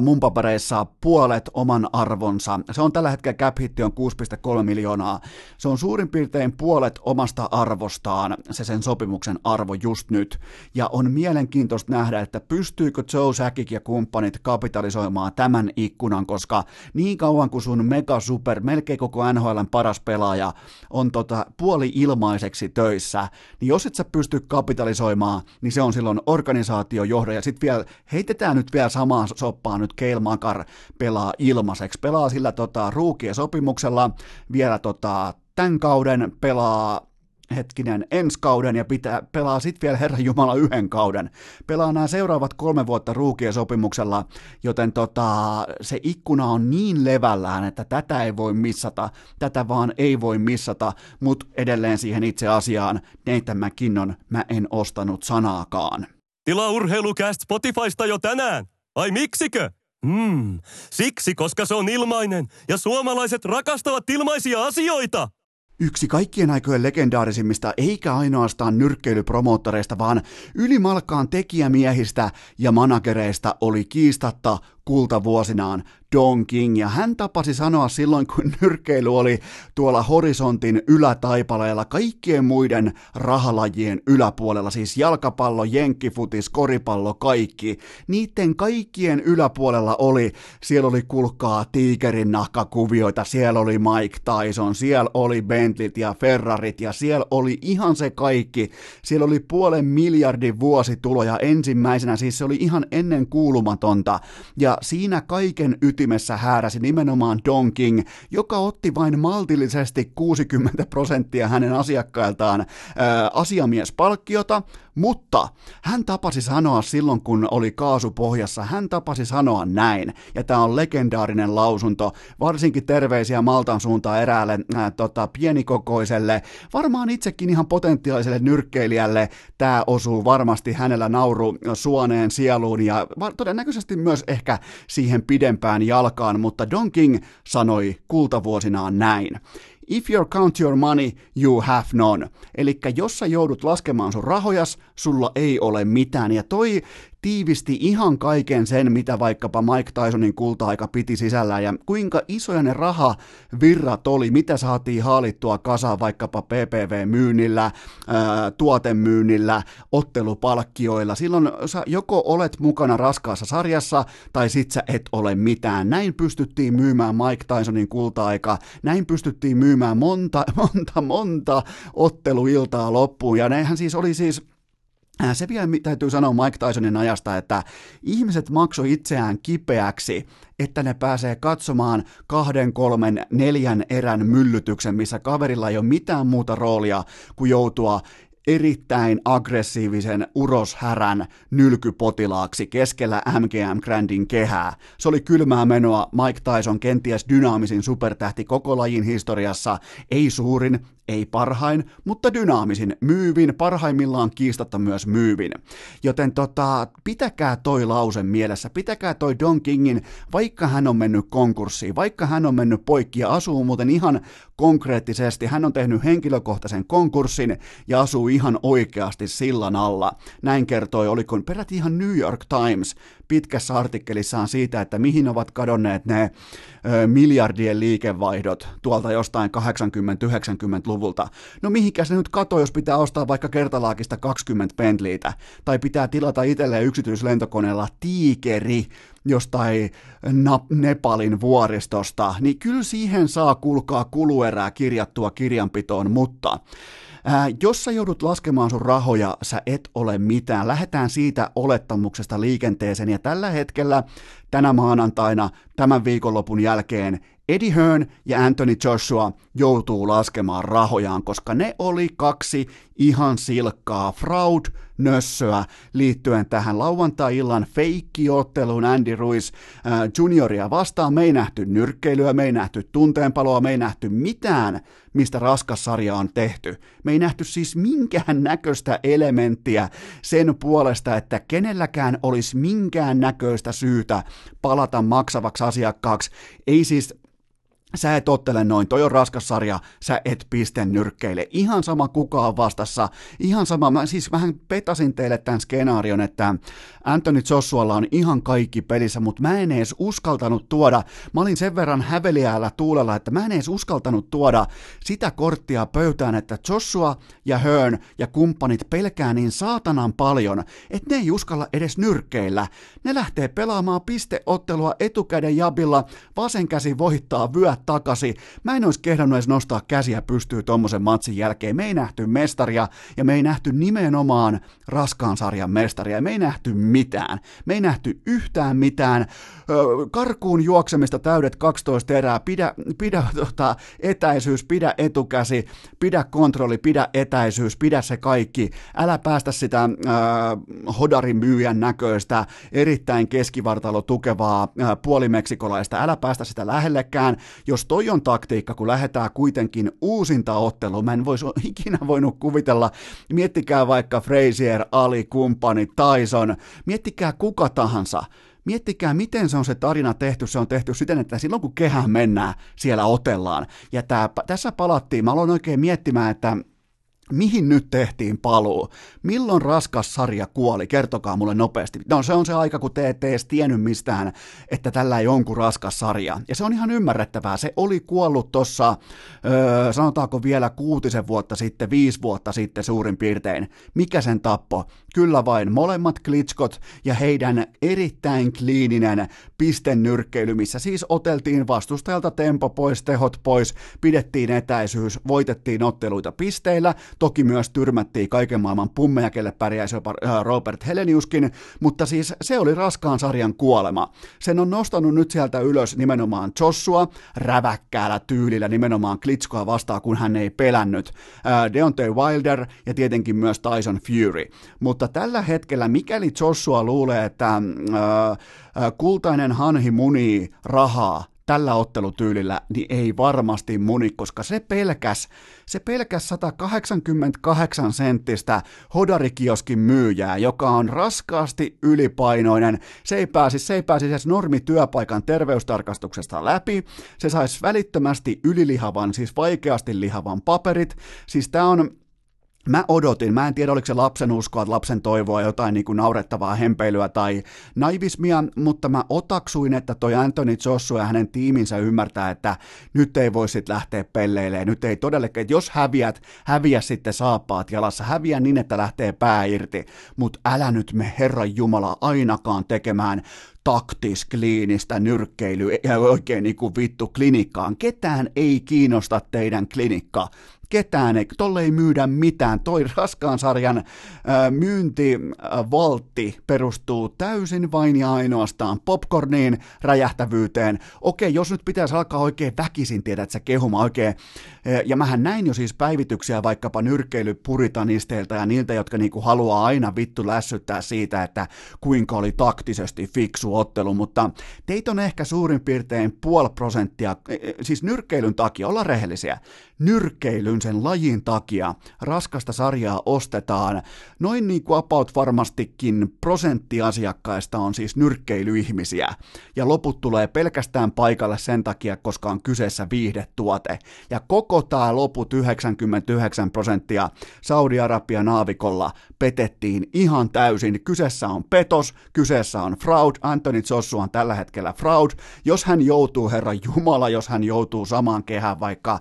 mun papereissa puolet oman arvonsa. Se on tällä hetkellä cap hitti on 6,3 miljoonaa. Se on suurin piirtein puolet omasta arvostaan, se sen sopimuksen arvo just nyt. Ja on mielenkiintoista nähdä, että pystyykö Joe Sakic ja kumppanit kapitalisoimaan tämän ikkunan, koska niin kauan kuin sun mega super, melkein koko NHLn paras pelaaja on tota puoli ilmaiseksi töissä, niin jos et sä pysty kapitalisoimaan, niin se on silloin organisaatiojohde. Ja sitten vielä heitetään nyt vielä samaa so- soppaa nyt Keil Makar pelaa ilmaiseksi. Pelaa sillä tota, ruukien sopimuksella vielä tota, tämän kauden, pelaa hetkinen ensi kauden ja pitää, pelaa sitten vielä Herran Jumala yhden kauden. Pelaa nämä seuraavat kolme vuotta ruukien sopimuksella, joten tota, se ikkuna on niin levällään, että tätä ei voi missata, tätä vaan ei voi missata, mutta edelleen siihen itse asiaan, Nathan McKinnon, mä en ostanut sanaakaan. Tilaa urheilukäst Spotifysta jo tänään! Ai miksikö? Hmm, siksi, koska se on ilmainen ja suomalaiset rakastavat ilmaisia asioita. Yksi kaikkien aikojen legendaarisimmista eikä ainoastaan nyrkkeilypromoottoreista, vaan ylimalkaan tekijämiehistä ja managereista oli kiistatta kultavuosinaan Don King, ja hän tapasi sanoa silloin, kun nyrkkeily oli tuolla horisontin ylätaipaleella kaikkien muiden rahalajien yläpuolella, siis jalkapallo, jenkkifutis, koripallo, kaikki. Niiden kaikkien yläpuolella oli, siellä oli kulkaa tiikerin nahkakuvioita, siellä oli Mike Tyson, siellä oli Bentleyt ja Ferrarit, ja siellä oli ihan se kaikki. Siellä oli puolen miljardin vuosituloja ensimmäisenä, siis se oli ihan ennen kuulumatonta, ja siinä kaiken ytimessä hääräsi nimenomaan Don King, joka otti vain maltillisesti 60 prosenttia hänen asiakkailtaan ää, asiamiespalkkiota, mutta hän tapasi sanoa silloin, kun oli kaasupohjassa, hän tapasi sanoa näin, ja tämä on legendaarinen lausunto, varsinkin terveisiä Maltan suuntaan eräälle ää, tota, pienikokoiselle, varmaan itsekin ihan potentiaaliselle nyrkkeilijälle, tämä osuu varmasti hänellä nauru suoneen sieluun, ja todennäköisesti myös ehkä siihen pidempään jalkaan, mutta Don King sanoi kultavuosinaan näin. If you count your money, you have none. Eli jos sä joudut laskemaan sun rahojas, sulla ei ole mitään. Ja toi tiivisti ihan kaiken sen, mitä vaikkapa Mike Tysonin kulta-aika piti sisällään ja kuinka isoja ne rahavirrat oli, mitä saatiin haalittua kasaan vaikkapa PPV-myynnillä, tuotemyynnillä, ottelupalkkioilla. Silloin sä joko olet mukana raskaassa sarjassa tai sit sä et ole mitään. Näin pystyttiin myymään Mike Tysonin kulta-aika, näin pystyttiin myymään monta, monta, monta otteluiltaa loppuun ja nehän siis oli siis se vielä täytyy sanoa Mike Tysonin ajasta, että ihmiset maksoi itseään kipeäksi, että ne pääsee katsomaan kahden, kolmen, neljän erän myllytyksen, missä kaverilla ei ole mitään muuta roolia kuin joutua erittäin aggressiivisen uroshärän nylkypotilaaksi keskellä MGM Grandin kehää. Se oli kylmää menoa Mike Tyson kenties dynaamisin supertähti koko lajin historiassa, ei suurin, ei parhain, mutta dynaamisin, myyvin, parhaimmillaan kiistatta myös myyvin. Joten tota, pitäkää toi lause mielessä, pitäkää toi Don Kingin, vaikka hän on mennyt konkurssiin, vaikka hän on mennyt poikki ja asuu muuten ihan konkreettisesti, hän on tehnyt henkilökohtaisen konkurssin ja asuu ihan oikeasti sillan alla. Näin kertoi, oliko peräti ihan New York Times pitkässä artikkelissaan siitä, että mihin ovat kadonneet ne ö, miljardien liikevaihdot tuolta jostain 80-90-luvulta. No mihinkä se nyt katoo, jos pitää ostaa vaikka kertalaakista 20 Bentleytä, tai pitää tilata itselleen yksityislentokoneella tiikeri jostain Nepalin vuoristosta, niin kyllä siihen saa kulkaa kuluerää kirjattua kirjanpitoon, mutta Ää, jos sä joudut laskemaan sun rahoja, sä et ole mitään. Lähdetään siitä olettamuksesta liikenteeseen ja tällä hetkellä tänä maanantaina, tämän viikonlopun jälkeen Eddie Hearn ja Anthony Joshua joutuu laskemaan rahojaan, koska ne oli kaksi ihan silkkaa fraud nössöä liittyen tähän lauantai-illan feikkiotteluun Andy Ruiz äh, junioria vastaan. Me ei nähty nyrkkeilyä, me ei nähty tunteenpaloa, me ei nähty mitään, mistä raskas sarja on tehty. Me ei nähty siis minkään näköistä elementtiä sen puolesta, että kenelläkään olisi minkään näköistä syytä palata maksavaksi asiakkaaksi. Ei siis Sä et ottele noin, toi on raskas sarja, sä et piste nyrkkeille. Ihan sama kuka on vastassa, ihan sama, mä siis vähän petasin teille tämän skenaarion, että Anthony Joshualla on ihan kaikki pelissä, mutta mä en edes uskaltanut tuoda, mä olin sen verran häveliäällä tuulella, että mä en edes uskaltanut tuoda sitä korttia pöytään, että Joshua ja Hearn ja kumppanit pelkää niin saatanan paljon, että ne ei uskalla edes nyrkkeillä. Ne lähtee pelaamaan pisteottelua etukäden jabilla, vasen käsi voittaa vyöt takaisin. Mä en olisi kehdannut edes nostaa käsiä pystyy tuommoisen matsin jälkeen. Me ei nähty mestaria ja me ei nähty nimenomaan raskaan sarjan mestaria. Me ei nähty mitään. Me ei nähty yhtään mitään. Karkuun juoksemista täydet 12 erää. Pidä, pidä tota, etäisyys, pidä etukäsi, pidä kontrolli, pidä etäisyys, pidä se kaikki. Älä päästä sitä äh, hodarin myyjän näköistä, erittäin keskivartalo tukevaa äh, puolimeksikolaista. Älä päästä sitä lähellekään, jos toi on taktiikka, kun lähdetään kuitenkin uusinta otteluun, mä en voisi ikinä voinut kuvitella, miettikää vaikka Frazier, Ali, kumppani, Tyson, miettikää kuka tahansa, Miettikää, miten se on se tarina tehty. Se on tehty siten, että silloin kun kehään mennään, siellä otellaan. Ja tää, tässä palattiin, mä aloin oikein miettimään, että Mihin nyt tehtiin paluu? Milloin raskas sarja kuoli? Kertokaa mulle nopeasti. No se on se aika, kun te ette edes tiennyt mistään, että tällä ei jonkun raskas sarja. Ja se on ihan ymmärrettävää. Se oli kuollut tuossa, öö, sanotaanko vielä kuutisen vuotta sitten, viisi vuotta sitten suurin piirtein. Mikä sen tappo? Kyllä vain molemmat klitskot ja heidän erittäin kliininen pistennyrkkeily, missä siis oteltiin vastustajalta tempo pois, tehot pois, pidettiin etäisyys, voitettiin otteluita pisteillä, Toki myös tyrmättiin kaiken maailman pummeja, kelle pärjäisi äh, Robert Heleniuskin, mutta siis se oli raskaan sarjan kuolema. Sen on nostanut nyt sieltä ylös nimenomaan Joshua räväkkäällä tyylillä nimenomaan Klitskoa vastaan, kun hän ei pelännyt. Äh, Deontay Wilder ja tietenkin myös Tyson Fury. Mutta tällä hetkellä, mikäli Joshua luulee, että äh, kultainen hanhi munii rahaa tällä ottelutyylillä, niin ei varmasti muni, koska se pelkäs, se pelkäs 188 senttistä hodarikioskin myyjää, joka on raskaasti ylipainoinen, se ei pääsi, se ei pääsi edes normityöpaikan terveystarkastuksesta läpi, se saisi välittömästi ylilihavan, siis vaikeasti lihavan paperit, siis tämä on Mä odotin, mä en tiedä oliko se lapsen uskoa, lapsen toivoa, jotain niin kuin naurettavaa hempeilyä tai naivismia, mutta mä otaksuin, että toi Anthony Joshua ja hänen tiiminsä ymmärtää, että nyt ei voi sitten lähteä pelleilemään, nyt ei todellakin, että jos häviät, häviä sitten saappaat jalassa, häviä niin, että lähtee pää irti, mutta älä nyt me Herran Jumala ainakaan tekemään taktis, kliinistä nyrkkeilyä ja oikein niin kuin vittu klinikkaan. Ketään ei kiinnosta teidän klinikka ketään, tolle ei myydä mitään. Toi raskaan sarjan myyntivaltti perustuu täysin vain ja ainoastaan popcorniin, räjähtävyyteen. Okei, jos nyt pitäisi alkaa oikein väkisin, tiedät sä kehuma oikein. Ja mähän näin jo siis päivityksiä vaikkapa nyrkkeilypuritanisteilta ja niiltä, jotka niinku haluaa aina vittu lässyttää siitä, että kuinka oli taktisesti fiksu ottelu, mutta teitä on ehkä suurin piirtein puoli prosenttia, siis nyrkkeilyn takia, olla rehellisiä, nyrkkeilyn sen lajin takia raskasta sarjaa ostetaan. Noin niin kuin about varmastikin prosentti asiakkaista on siis nyrkkeilyihmisiä, ja loput tulee pelkästään paikalle sen takia, koska on kyseessä viihdetuote. Ja koko tämä loput 99 prosenttia Saudi-Arabian aavikolla petettiin ihan täysin. Kyseessä on petos, kyseessä on fraud, Anthony Joshua on tällä hetkellä fraud. Jos hän joutuu, herra Jumala, jos hän joutuu samaan kehään vaikka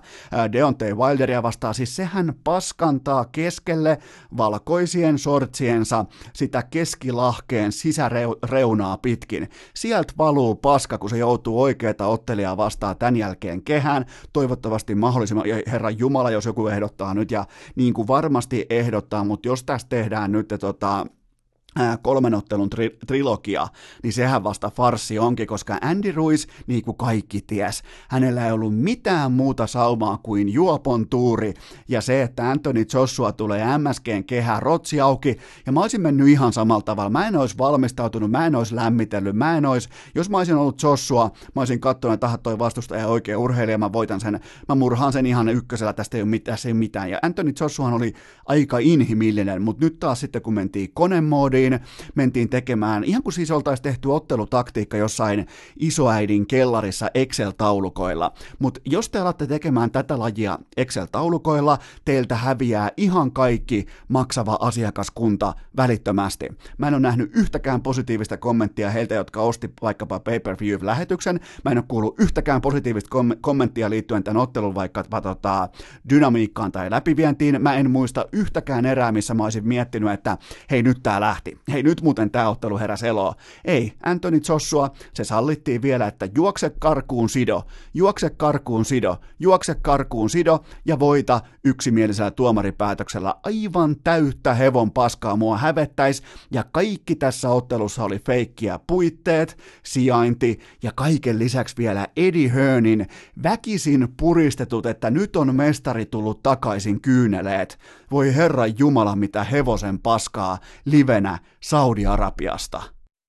Deontay Wilderia vastaan, siis sehän paskantaa keskelle valkoisien sortsiensa sitä keskilahkeen sisäreunaa pitkin. Sieltä valuu paska, kun se joutuu oikeita ottelijaa vastaan tämän jälkeen kehään. Toivottavasti mahdollisimman, herra Jumala, jos joku ehdottaa nyt, ja niin kuin varmasti ehdottaa, mutta jos tästä tehdään nyt tota, kolmen ottelun tri- trilogia, niin sehän vasta farsi onkin, koska Andy Ruiz, niin kuin kaikki ties, hänellä ei ollut mitään muuta saumaa kuin juopon tuuri ja se, että Anthony Joshua tulee MSGn kehää rotsi auki ja mä olisin mennyt ihan samalla tavalla. Mä en olisi valmistautunut, mä en olisi lämmitellyt, mä en olisi, jos mä olisin ollut Joshua, mä olisin katsonut, että toi vastustaja oikein urheilija, mä voitan sen, mä murhaan sen ihan ykkösellä, tästä ei ole mitään, ei ole mitään. Ja Anthony Joshua oli aika inhimillinen, mutta nyt taas sitten kun mentiin konemoodiin, mentiin, mentiin tekemään, ihan kuin siis oltaisiin tehty ottelutaktiikka jossain isoäidin kellarissa Excel-taulukoilla. Mutta jos te alatte tekemään tätä lajia Excel-taulukoilla, teiltä häviää ihan kaikki maksava asiakaskunta välittömästi. Mä en ole nähnyt yhtäkään positiivista kommenttia heiltä, jotka osti vaikkapa pay-per-view-lähetyksen. Mä en ole kuullut yhtäkään positiivista kom- kommenttia liittyen tämän ottelun vaikka tota, dynamiikkaan tai läpivientiin. Mä en muista yhtäkään erää, missä mä olisin miettinyt, että hei nyt tää lähti hei nyt muuten tämä ottelu heräs eloa. Ei, Anthony Joshua, se sallittiin vielä, että juokse karkuun sido, juokse karkuun sido, juokse karkuun sido ja voita yksimielisellä tuomaripäätöksellä aivan täyttä hevon paskaa mua hävettäis ja kaikki tässä ottelussa oli feikkiä puitteet, sijainti ja kaiken lisäksi vielä Eddie Hearnin väkisin puristetut, että nyt on mestari tullut takaisin kyyneleet. Voi herra Jumala mitä hevosen paskaa livenä Saudi-Arabiasta.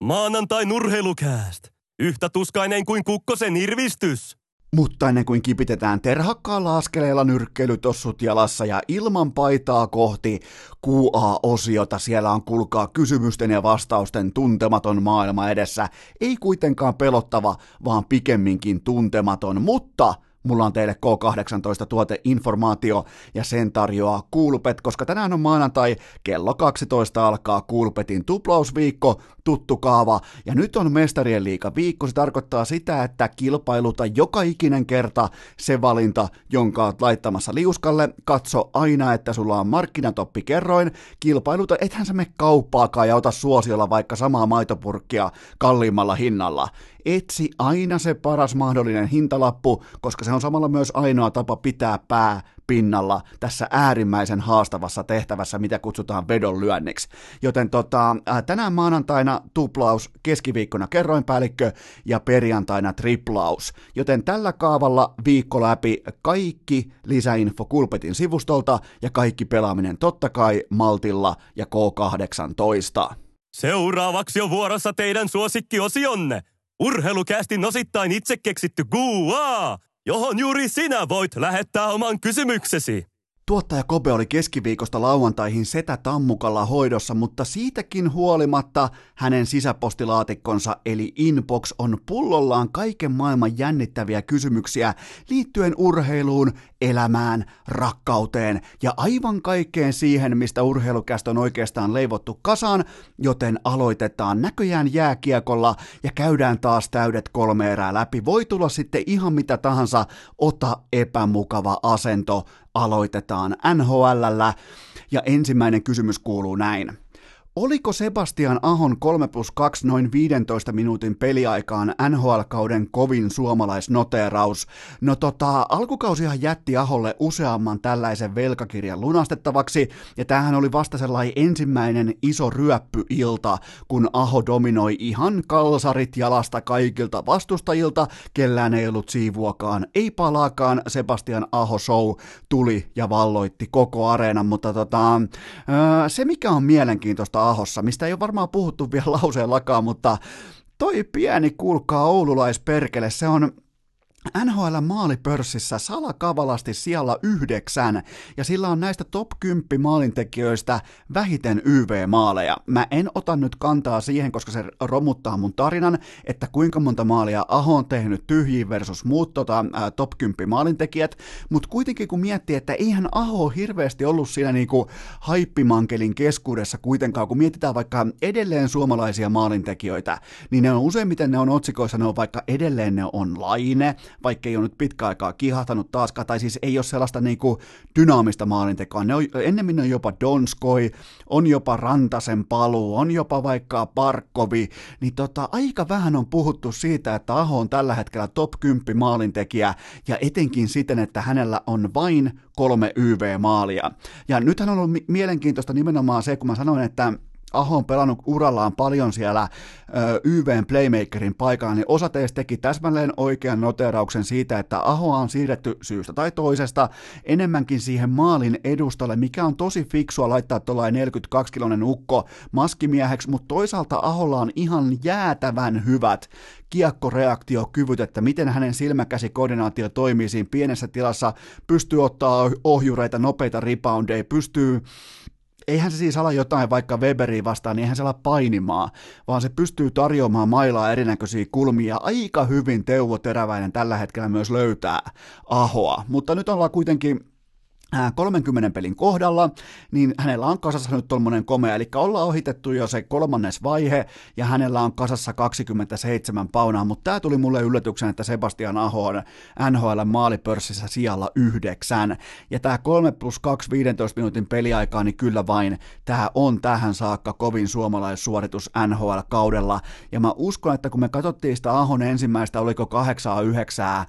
Maanantai nurheilukääst. Yhtä tuskainen kuin kukkosen irvistys. Mutta ennen kuin kipitetään terhakkaalla askeleella nyrkkeilytossut jalassa ja ilman paitaa kohti QA-osiota, siellä on kulkaa kysymysten ja vastausten tuntematon maailma edessä. Ei kuitenkaan pelottava, vaan pikemminkin tuntematon, mutta Mulla on teille K18 tuoteinformaatio ja sen tarjoaa Kulpet, koska tänään on maanantai, kello 12 alkaa Kulpetin tuplausviikko, tuttu kaava, ja nyt on mestarien liiga viikko. Se tarkoittaa sitä, että kilpailuta joka ikinen kerta se valinta, jonka oot laittamassa liuskalle. Katso aina, että sulla on markkinatoppi kerroin. Kilpailuta, ethän sä me kauppaakaan ja ota suosiolla vaikka samaa maitopurkkia kalliimmalla hinnalla etsi aina se paras mahdollinen hintalappu, koska se on samalla myös ainoa tapa pitää pää pinnalla tässä äärimmäisen haastavassa tehtävässä, mitä kutsutaan vedonlyönniksi. Joten tota, tänään maanantaina tuplaus, keskiviikkona kerroinpäällikkö ja perjantaina triplaus. Joten tällä kaavalla viikko läpi kaikki lisäinfo Kulpetin sivustolta ja kaikki pelaaminen totta kai Maltilla ja K18. Seuraavaksi on vuorossa teidän suosikkiosionne – Urheilukästin osittain itse keksitty Gua, johon juuri sinä voit lähettää oman kysymyksesi. Tuottaja Kobe oli keskiviikosta lauantaihin setä tammukalla hoidossa, mutta siitäkin huolimatta hänen sisäpostilaatikkonsa eli inbox on pullollaan kaiken maailman jännittäviä kysymyksiä liittyen urheiluun, elämään, rakkauteen ja aivan kaikkeen siihen, mistä urheilukästä on oikeastaan leivottu kasaan, joten aloitetaan näköjään jääkiekolla ja käydään taas täydet kolme erää läpi. Voi tulla sitten ihan mitä tahansa, ota epämukava asento, aloitetaan NHLllä. Ja ensimmäinen kysymys kuuluu näin. Oliko Sebastian Ahon 3 plus 2 noin 15 minuutin peliaikaan NHL-kauden kovin suomalaisnoteraus? No tota, alkukausihan jätti Aholle useamman tällaisen velkakirjan lunastettavaksi, ja tämähän oli vasta sellainen ensimmäinen iso ryöppyilta, kun Aho dominoi ihan kalsarit jalasta kaikilta vastustajilta, kellään ei ollut siivuakaan, ei palaakaan, Sebastian Aho show tuli ja valloitti koko areenan, mutta tota, se mikä on mielenkiintoista Ahossa, mistä ei ole varmaan puhuttu vielä lauseellakaan, mutta toi pieni, kuulkaa oululaisperkele, se on NHL maalipörssissä salakavalasti siellä yhdeksän, ja sillä on näistä top 10 maalintekijöistä vähiten YV-maaleja. Mä en ota nyt kantaa siihen, koska se romuttaa mun tarinan, että kuinka monta maalia Aho on tehnyt tyhjiin versus muut tota, ää, top 10 maalintekijät, mutta kuitenkin kun miettii, että eihän Aho hirveästi ollut siinä niinku haippimankelin keskuudessa kuitenkaan, kun mietitään vaikka edelleen suomalaisia maalintekijöitä, niin ne on useimmiten ne on otsikoissa, ne on vaikka edelleen ne on Laine, vaikka ei ole nyt pitkä aikaa kihahtanut taaskaan, tai siis ei ole sellaista niin kuin dynaamista maalintekoa. Ne on, ennemmin on jopa Donskoi, on jopa Rantasen paluu, on jopa vaikka Parkkovi, niin tota, aika vähän on puhuttu siitä, että Aho on tällä hetkellä top 10 maalintekijä, ja etenkin siten, että hänellä on vain kolme YV-maalia. Ja nythän on ollut mielenkiintoista nimenomaan se, kun mä sanoin, että Aho on pelannut urallaan paljon siellä YVn playmakerin paikalla, niin osa teistä teki täsmälleen oikean noterauksen siitä, että Ahoa on siirretty syystä tai toisesta enemmänkin siihen maalin edustalle, mikä on tosi fiksua laittaa tuollainen 42-kilonen ukko maskimieheksi, mutta toisaalta Aholla on ihan jäätävän hyvät kiekkoreaktiokyvyt, että miten hänen silmäkäsikoordinaatio toimii siinä pienessä tilassa, pystyy ottaa ohjureita, nopeita reboundeja, pystyy eihän se siis ala jotain vaikka Weberiä vastaan, niin eihän se ala painimaan, vaan se pystyy tarjoamaan mailaa erinäköisiä kulmia. Aika hyvin Teuvo Teräväinen tällä hetkellä myös löytää Ahoa, mutta nyt ollaan kuitenkin 30 pelin kohdalla, niin hänellä on kasassa nyt tuommoinen komea, eli ollaan ohitettu jo se kolmannes vaihe, ja hänellä on kasassa 27 paunaa, mutta tämä tuli mulle yllätyksen, että Sebastian Aho on NHL maalipörssissä sijalla yhdeksän, ja tämä 3 plus 2 15 minuutin peliaikaa, niin kyllä vain tämä on tähän saakka kovin suomalaissuoritus NHL-kaudella, ja mä uskon, että kun me katsottiin sitä Ahon ensimmäistä, oliko 8-9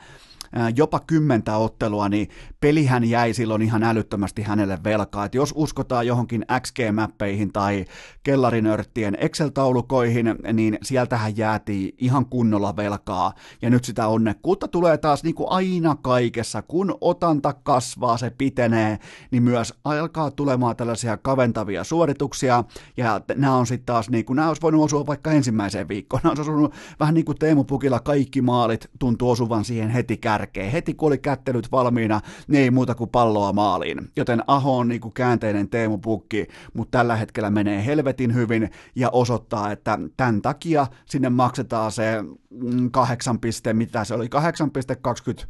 jopa kymmentä ottelua, niin pelihän jäi silloin ihan älyttömästi hänelle velkaa. Et jos uskotaan johonkin XG-mäppeihin tai kellarinörttien Excel-taulukoihin, niin sieltähän jäätiin ihan kunnolla velkaa. Ja nyt sitä onnekkuutta tulee taas niin kuin aina kaikessa. Kun otanta kasvaa, se pitenee, niin myös alkaa tulemaan tällaisia kaventavia suorituksia. Ja nämä on sitten taas, niin kuin, nämä olisi voinut osua vaikka ensimmäiseen viikkoon. Nämä olisi osunut vähän niin kuin Teemu Pukilla kaikki maalit tuntuu osuvan siihen heti kärkeen. Heti kun oli kättelyt valmiina, niin ei muuta kuin palloa maaliin. Joten Aho on niin kuin käänteinen Teemu Pukki, mutta tällä hetkellä menee helvetin hyvin ja osoittaa, että tämän takia sinne maksetaan se mm, kahdeksan piste, mitä se oli, 8,25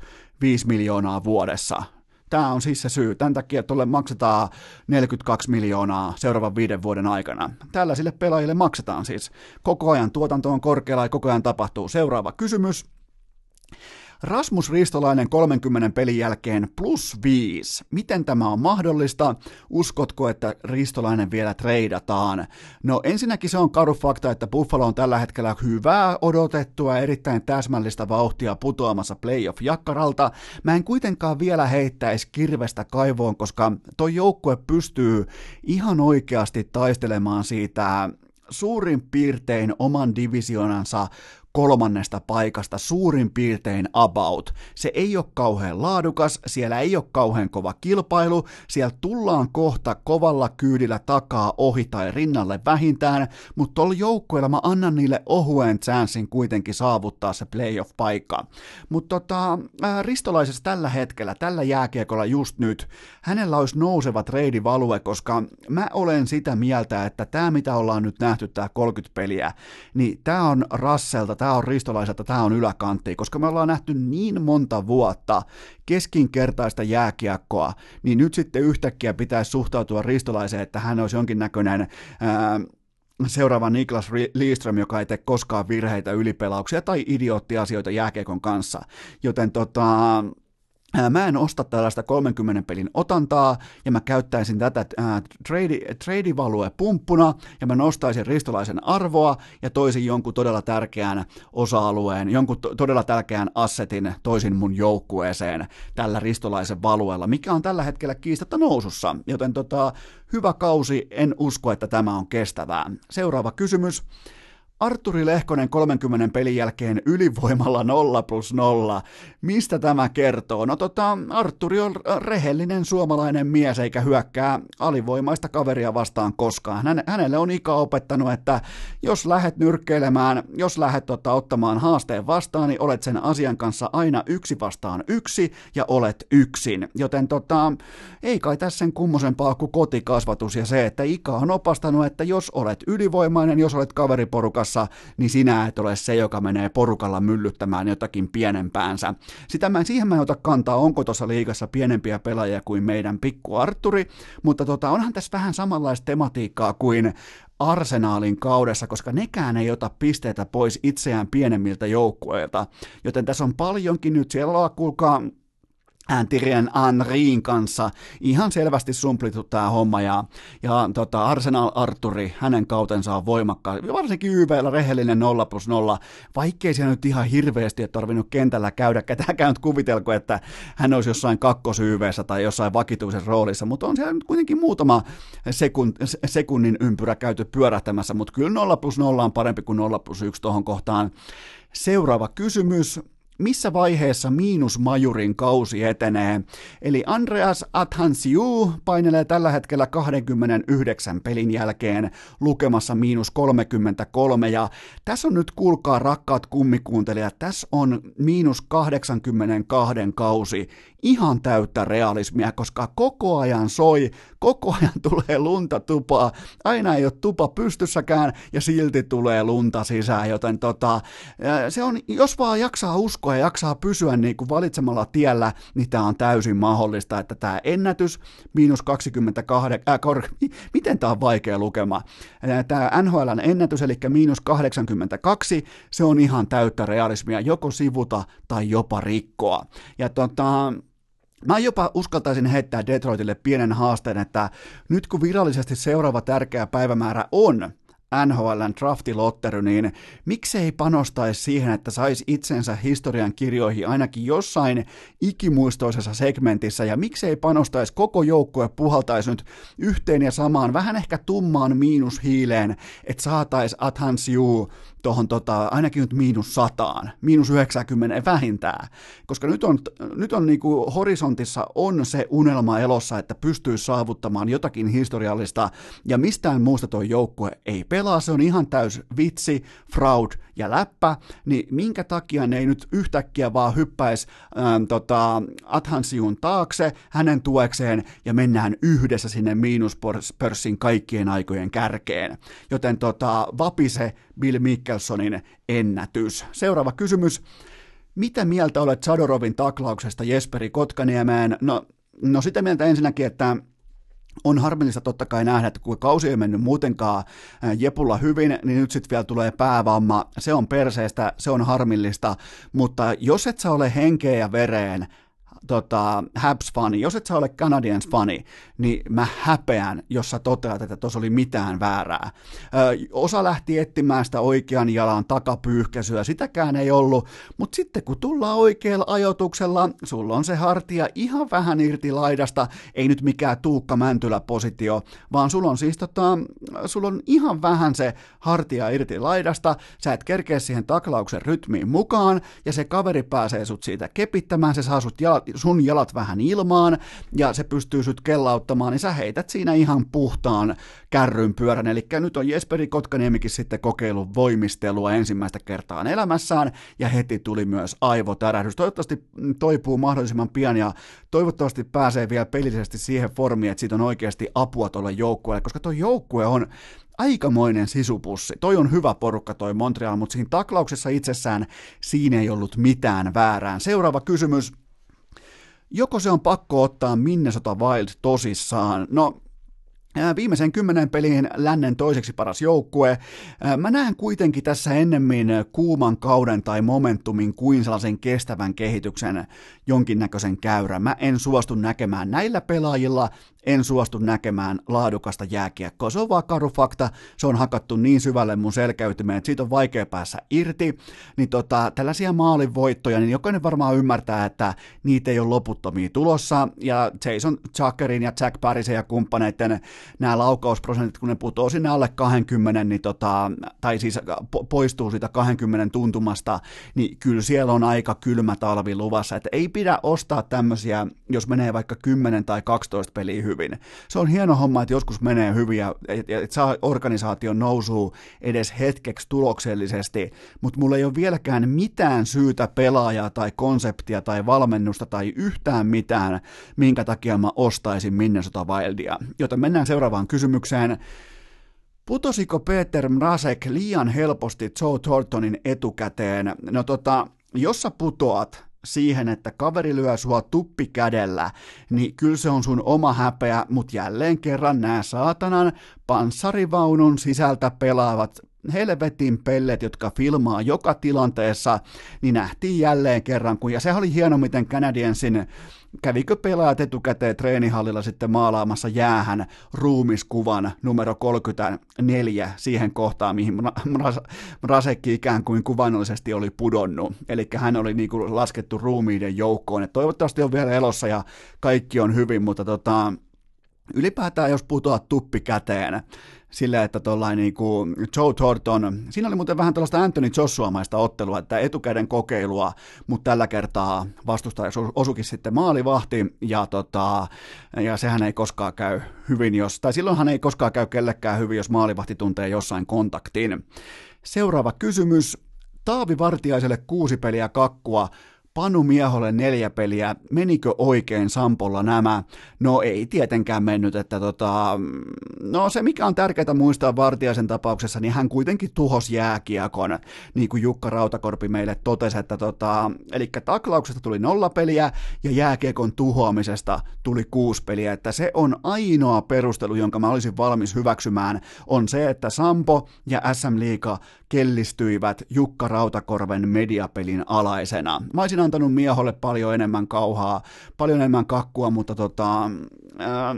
miljoonaa vuodessa. Tämä on siis se syy. Tämän takia tuolle maksetaan 42 miljoonaa seuraavan viiden vuoden aikana. Tällaisille pelaajille maksetaan siis. Koko ajan tuotanto on korkealla ja koko ajan tapahtuu. Seuraava kysymys. Rasmus Ristolainen 30 pelin jälkeen plus 5. Miten tämä on mahdollista? Uskotko, että Ristolainen vielä treidataan? No ensinnäkin se on karu fakta, että Buffalo on tällä hetkellä hyvää odotettua, erittäin täsmällistä vauhtia putoamassa playoff-jakkaralta. Mä en kuitenkaan vielä heittäisi kirvestä kaivoon, koska toi joukkue pystyy ihan oikeasti taistelemaan siitä suurin piirtein oman divisionansa kolmannesta paikasta suurin piirtein about. Se ei ole kauhean laadukas, siellä ei ole kauhean kova kilpailu, siellä tullaan kohta kovalla kyydillä takaa ohi tai rinnalle vähintään, mutta tuolla joukkueella mä annan niille ohuen chanssin kuitenkin saavuttaa se playoff-paikka. Mutta tota, Ristolaisessa tällä hetkellä, tällä jääkiekolla just nyt, hänellä olisi nouseva treidivalue, koska mä olen sitä mieltä, että tämä mitä ollaan nyt nähty, tämä 30 peliä, niin tämä on Rasselta, tämä on ristolaiselta, tämä on yläkantti, koska me ollaan nähty niin monta vuotta keskinkertaista jääkiekkoa, niin nyt sitten yhtäkkiä pitäisi suhtautua ristolaiseen, että hän olisi jonkinnäköinen ää, seuraava Niklas Liström, joka ei tee koskaan virheitä, ylipelauksia tai idioottiasioita jääkiekon kanssa. Joten tota, Mä en osta tällaista 30 pelin otantaa, ja mä käyttäisin tätä trade, value pumppuna, ja mä nostaisin ristolaisen arvoa, ja toisin jonkun todella tärkeän osa-alueen, jonkun to- todella tärkeän assetin toisin mun joukkueeseen tällä ristolaisen valuella, mikä on tällä hetkellä kiistatta nousussa. Joten tota, hyvä kausi, en usko, että tämä on kestävää. Seuraava kysymys. Arturi Lehkonen 30 pelin jälkeen ylivoimalla 0 plus 0. Mistä tämä kertoo? No tota, Arturi on rehellinen suomalainen mies eikä hyökkää alivoimaista kaveria vastaan koskaan. Hän, hänelle on ikä opettanut, että jos lähet nyrkkeilemään, jos lähet tota, ottamaan haasteen vastaan, niin olet sen asian kanssa aina yksi vastaan yksi ja olet yksin. Joten tota, ei kai tässä sen kummosempaa kuin kotikasvatus ja se, että Ika on opastanut, että jos olet ylivoimainen, jos olet kaveriporukassa, porukassa, niin sinä et ole se, joka menee porukalla myllyttämään jotakin pienempäänsä. Sitä mä, siihen mä en ota kantaa, onko tuossa liigassa pienempiä pelaajia kuin meidän pikku Arturi, mutta tota, onhan tässä vähän samanlaista tematiikkaa kuin arsenaalin kaudessa, koska nekään ei ota pisteitä pois itseään pienemmiltä joukkueilta. Joten tässä on paljonkin nyt, siellä on kuulkaa Thierry Henryin kanssa. Ihan selvästi sumplittu tämä homma ja, ja tota, Arsenal Arturi, hänen kautensa on voimakkaan, varsinkin YVllä rehellinen 0 plus 0, vaikkei siellä nyt ihan hirveästi ole tarvinnut kentällä käydä, ketäänkään nyt kuvitelko, että hän olisi jossain kakkos tai jossain vakituisessa roolissa, mutta on siellä nyt kuitenkin muutama sekund, sekunnin ympyrä käyty pyörähtämässä, mutta kyllä 0 plus 0 on parempi kuin 0 plus 1 tuohon kohtaan. Seuraava kysymys, missä vaiheessa miinusmajurin kausi etenee. Eli Andreas Athansiu painelee tällä hetkellä 29 pelin jälkeen lukemassa miinus 33, ja tässä on nyt, kuulkaa rakkaat kummikuuntelijat, tässä on miinus 82 kausi ihan täyttä realismia, koska koko ajan soi, koko ajan tulee lunta tupaa, aina ei ole tupa pystyssäkään ja silti tulee lunta sisään, joten tota, se on, jos vaan jaksaa uskoa ja jaksaa pysyä niin kuin valitsemalla tiellä, niin tämä on täysin mahdollista, että tämä ennätys, miinus 28, äh, kor, miten tämä on vaikea lukema, tämä NHLn ennätys, eli miinus 82, se on ihan täyttä realismia, joko sivuta tai jopa rikkoa. Ja tota, Mä jopa uskaltaisin heittää Detroitille pienen haasteen, että nyt kun virallisesti seuraava tärkeä päivämäärä on NHLn draftilottery, niin miksei panostaisi siihen, että saisi itsensä historian kirjoihin ainakin jossain ikimuistoisessa segmentissä, ja miksei panostaisi koko joukkue puhaltaisi nyt yhteen ja samaan, vähän ehkä tummaan miinushiileen, että saataisiin Athansiu tuohon tota, ainakin nyt miinus sataan, miinus 90 vähintään, koska nyt on, nyt on niinku horisontissa on se unelma elossa, että pystyy saavuttamaan jotakin historiallista, ja mistään muusta tuo joukkue ei pelaa, se on ihan täys vitsi, fraud ja läppä, niin minkä takia ne ei nyt yhtäkkiä vaan hyppäisi ähm, tota, Athansiun taakse hänen tuekseen ja mennään yhdessä sinne miinuspörssin kaikkien aikojen kärkeen. Joten tota, vapise Bill Mikkelsonin ennätys. Seuraava kysymys. Mitä mieltä olet Sadorovin taklauksesta Jesperi Kotkaniemeen? No, no sitä mieltä ensinnäkin, että on harmillista totta kai nähdä, että kun kausi ei mennyt muutenkaan Jepulla hyvin, niin nyt sitten vielä tulee päävamma. Se on perseestä, se on harmillista, mutta jos et sä ole henkeä ja vereen tota, Habs-fani, jos et sä ole Canadiens-fani, niin mä häpeän, jos sä toteat, että tuossa oli mitään väärää. Ö, osa lähti etsimään sitä oikean jalan takapyyhkäisyä, sitäkään ei ollut, mutta sitten kun tullaan oikealla ajotuksella, sulla on se hartia ihan vähän irti laidasta, ei nyt mikään Tuukka Mäntylä-positio, vaan sulla on siis tota, sulla on ihan vähän se hartia irti laidasta, sä et kerkeä siihen taklauksen rytmiin mukaan, ja se kaveri pääsee sut siitä kepittämään, se saa sut jalat, sun jalat vähän ilmaan ja se pystyy sut kellauttamaan, niin sä heität siinä ihan puhtaan kärryn pyörän. Eli nyt on Jesperi Kotkaniemikin sitten kokeillut voimistelua ensimmäistä kertaa elämässään ja heti tuli myös aivotärähdys. Toivottavasti toipuu mahdollisimman pian ja toivottavasti pääsee vielä pelillisesti siihen formiin, että siitä on oikeasti apua tuolle joukkueelle, koska tuo joukkue on aikamoinen sisupussi. Toi on hyvä porukka toi Montreal, mutta siinä taklauksessa itsessään siinä ei ollut mitään väärään. Seuraava kysymys joko se on pakko ottaa Minnesota Wild tosissaan. No, Viimeisen kymmenen pelin lännen toiseksi paras joukkue. Mä näen kuitenkin tässä ennemmin kuuman kauden tai momentumin kuin sellaisen kestävän kehityksen jonkinnäköisen käyrän. Mä en suostu näkemään näillä pelaajilla en suostu näkemään laadukasta jääkiekkoa. Se on vaan karu fakta, se on hakattu niin syvälle mun selkäytymeen, että siitä on vaikea päässä irti. Niin tota, tällaisia maalinvoittoja, niin jokainen varmaan ymmärtää, että niitä ei ole loputtomia tulossa. Ja Jason Chuckerin ja Jack Parisen ja kumppaneiden nämä laukausprosentit, kun ne putoo sinne alle 20, niin tota, tai siis poistuu siitä 20 tuntumasta, niin kyllä siellä on aika kylmä talvi luvassa. Että ei pidä ostaa tämmöisiä, jos menee vaikka 10 tai 12 peliä hyvin hyvin. Se on hieno homma, että joskus menee hyvin ja että saa organisaation nousuu edes hetkeksi tuloksellisesti, mutta mulla ei ole vieläkään mitään syytä pelaajaa tai konseptia tai valmennusta tai yhtään mitään, minkä takia mä ostaisin Minnesota Wildia. Joten mennään seuraavaan kysymykseen. Putosiko Peter Mrasek liian helposti Joe Thorntonin etukäteen? No tota, jos sä putoat, siihen, että kaveri lyö sua tuppi kädellä, niin kyllä se on sun oma häpeä, mutta jälleen kerran nämä saatanan panssarivaunun sisältä pelaavat helvetin pellet, jotka filmaa joka tilanteessa, niin nähtiin jälleen kerran, kun, ja se oli hieno, miten Canadiensin kävikö pelaajat etukäteen treenihallilla sitten maalaamassa jäähän ruumiskuvan numero 34 siihen kohtaan, mihin Rasekki ikään kuin kuvannollisesti oli pudonnut. Eli hän oli niin kuin laskettu ruumiiden joukkoon. Et toivottavasti on vielä elossa ja kaikki on hyvin, mutta tota, ylipäätään jos putoat tuppi käteen, sillä, että tuollainen niin kuin Joe Thornton, siinä oli muuten vähän tällaista Anthony Joshua-maista ottelua, että etukäden kokeilua, mutta tällä kertaa vastustaja osukin sitten maalivahti, ja, tota, ja sehän ei koskaan käy hyvin, jos, tai silloinhan ei koskaan käy kellekään hyvin, jos maalivahti tuntee jossain kontaktin. Seuraava kysymys. Taavi Vartiaiselle kuusi peliä kakkua. Panu Mieholle neljä peliä, menikö oikein Sampolla nämä? No ei tietenkään mennyt, että tota, no se mikä on tärkeää muistaa Vartiaisen tapauksessa, niin hän kuitenkin tuhos jääkiekon, niin kuin Jukka Rautakorpi meille totesi, että tota, eli taklauksesta tuli nolla peliä ja jääkiekon tuhoamisesta tuli kuusi peliä, että se on ainoa perustelu, jonka mä olisin valmis hyväksymään, on se, että Sampo ja SM Liiga kellistyivät Jukka Rautakorven mediapelin alaisena. Mä olisin antanut Mieholle paljon enemmän kauhaa, paljon enemmän kakkua, mutta tota, ää,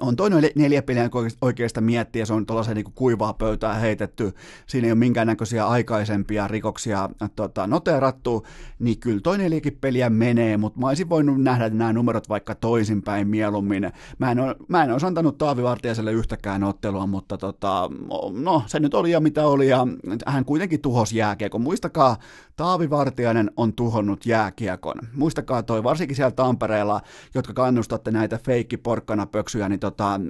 on toinen neljä peliä oikeasta miettiä, se on tuollaisen niin kuivaa pöytää heitetty, siinä ei ole minkäännäköisiä aikaisempia rikoksia tota, noterattu, niin kyllä toinen neljäkin peliä menee, mutta mä olisin voinut nähdä nämä numerot vaikka toisinpäin mieluummin. Mä en, ole, mä en olisi antanut Taavi Vartiaiselle yhtäkään ottelua, mutta tota, no, se nyt oli ja mitä oli, ja hän kuitenkin tuhosi jääkiekon. Muistakaa, Taavi Vartiainen on tuhonnut jääkiekon. Muistakaa toi, varsinkin siellä Tampereella, jotka kannustatte näitä feikki porkkana pöksyjä, niin tota,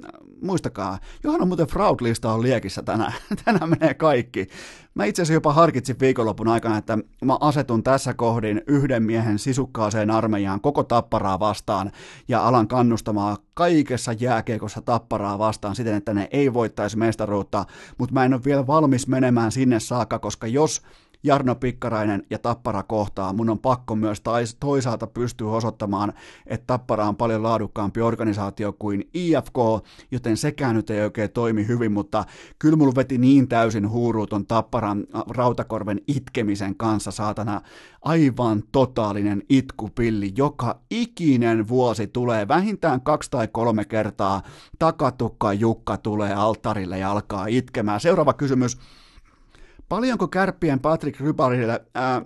muistakaa, Johanna muuten Fraud-lista on liekissä tänään. tänään menee kaikki. Mä itse asiassa jopa harkitsin viikonlopun aikana, että mä asetun tässä kohdin yhden miehen sisukkaaseen armeijaan koko tapparaa vastaan ja alan kannustamaan kaikessa jääkiekossa tapparaa vastaan siten, että ne ei voittaisi mestaruutta, mutta mä en ole vielä valmis menemään sinne saakka, koska jos Jarno Pikkarainen ja Tappara kohtaa. Mun on pakko myös toisaalta pystyä osoittamaan, että Tappara on paljon laadukkaampi organisaatio kuin IFK, joten sekään nyt ei oikein toimi hyvin, mutta kyllä mulla veti niin täysin huuruuton Tapparan äh, Rautakorven itkemisen kanssa, saatana, aivan totaalinen itkupilli. Joka ikinen vuosi tulee vähintään kaksi tai kolme kertaa takatukka Jukka tulee alttarille ja alkaa itkemään. Seuraava kysymys. Paljonko kärppien Patrick Rybarille, ää,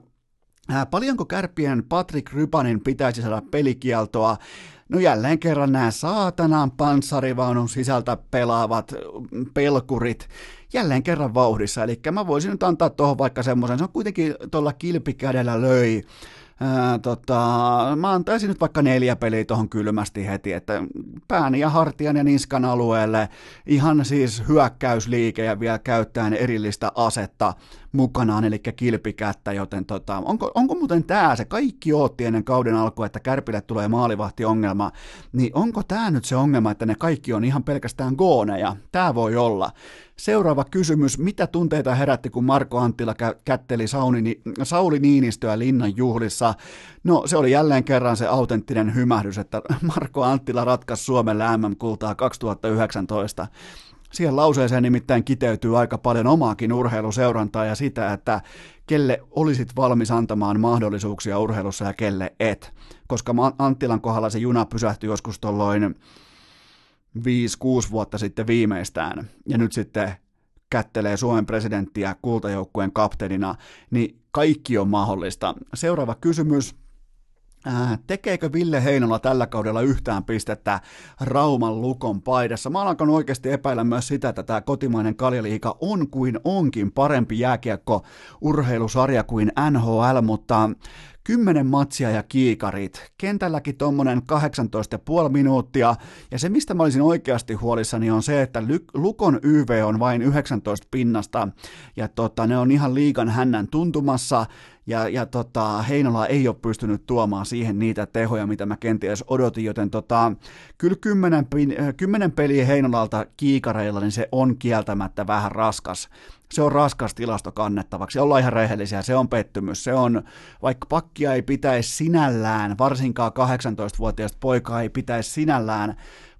ää, paljonko kärppien Patrick Rybanin pitäisi saada pelikieltoa? No jälleen kerran nämä saatanan panssarivaunun sisältä pelaavat pelkurit jälleen kerran vauhdissa, eli mä voisin nyt antaa tuohon vaikka semmoisen, se on kuitenkin tuolla kilpikädellä löi Tota, mä antaisin nyt vaikka neljä peliä tuohon kylmästi heti, että pään ja hartian ja niskan alueelle. Ihan siis hyökkäysliike ja vielä käyttäen erillistä asetta mukanaan, eli kilpikättä, joten tota, onko, onko muuten tämä se, kaikki ootti ennen kauden alkua, että Kärpille tulee maalivahtiongelma, niin onko tämä nyt se ongelma, että ne kaikki on ihan pelkästään gooneja? Tämä voi olla. Seuraava kysymys. Mitä tunteita herätti, kun Marko Anttila kä- kätteli Sauni, Sauli Niinistöä linnan juhlissa? No se oli jälleen kerran se autenttinen hymähdys, että Marko Anttila ratkaisi Suomelle MM-kultaa 2019. Siihen lauseeseen nimittäin kiteytyy aika paljon omaakin urheiluseurantaa ja sitä, että kelle olisit valmis antamaan mahdollisuuksia urheilussa ja kelle et. Koska Anttilan kohdalla se juna pysähtyi joskus tuolloin 5-6 vuotta sitten viimeistään, ja nyt sitten kättelee Suomen presidenttiä kultajoukkueen kapteenina, niin kaikki on mahdollista. Seuraava kysymys. Äh, tekeekö Ville Heinola tällä kaudella yhtään pistettä Rauman lukon paidassa? Mä alan oikeasti epäillä myös sitä, että tämä kotimainen kaljaliika on kuin onkin parempi jääkiekko urheilusarja kuin NHL, mutta 10 matsia ja kiikarit. Kentälläkin tuommoinen 18,5 minuuttia. Ja se, mistä mä olisin oikeasti huolissani, on se, että Lukon YV on vain 19 pinnasta. Ja tota, ne on ihan liikan hännän tuntumassa ja, ja tota, Heinola ei ole pystynyt tuomaan siihen niitä tehoja, mitä mä kenties odotin, joten tota, kyllä kymmenen, kymmenen peliä Heinolalta kiikareilla, niin se on kieltämättä vähän raskas. Se on raskas tilasto kannettavaksi, ollaan ihan rehellisiä, se on pettymys, se on, vaikka pakkia ei pitäisi sinällään, varsinkaan 18-vuotiaista poikaa ei pitäisi sinällään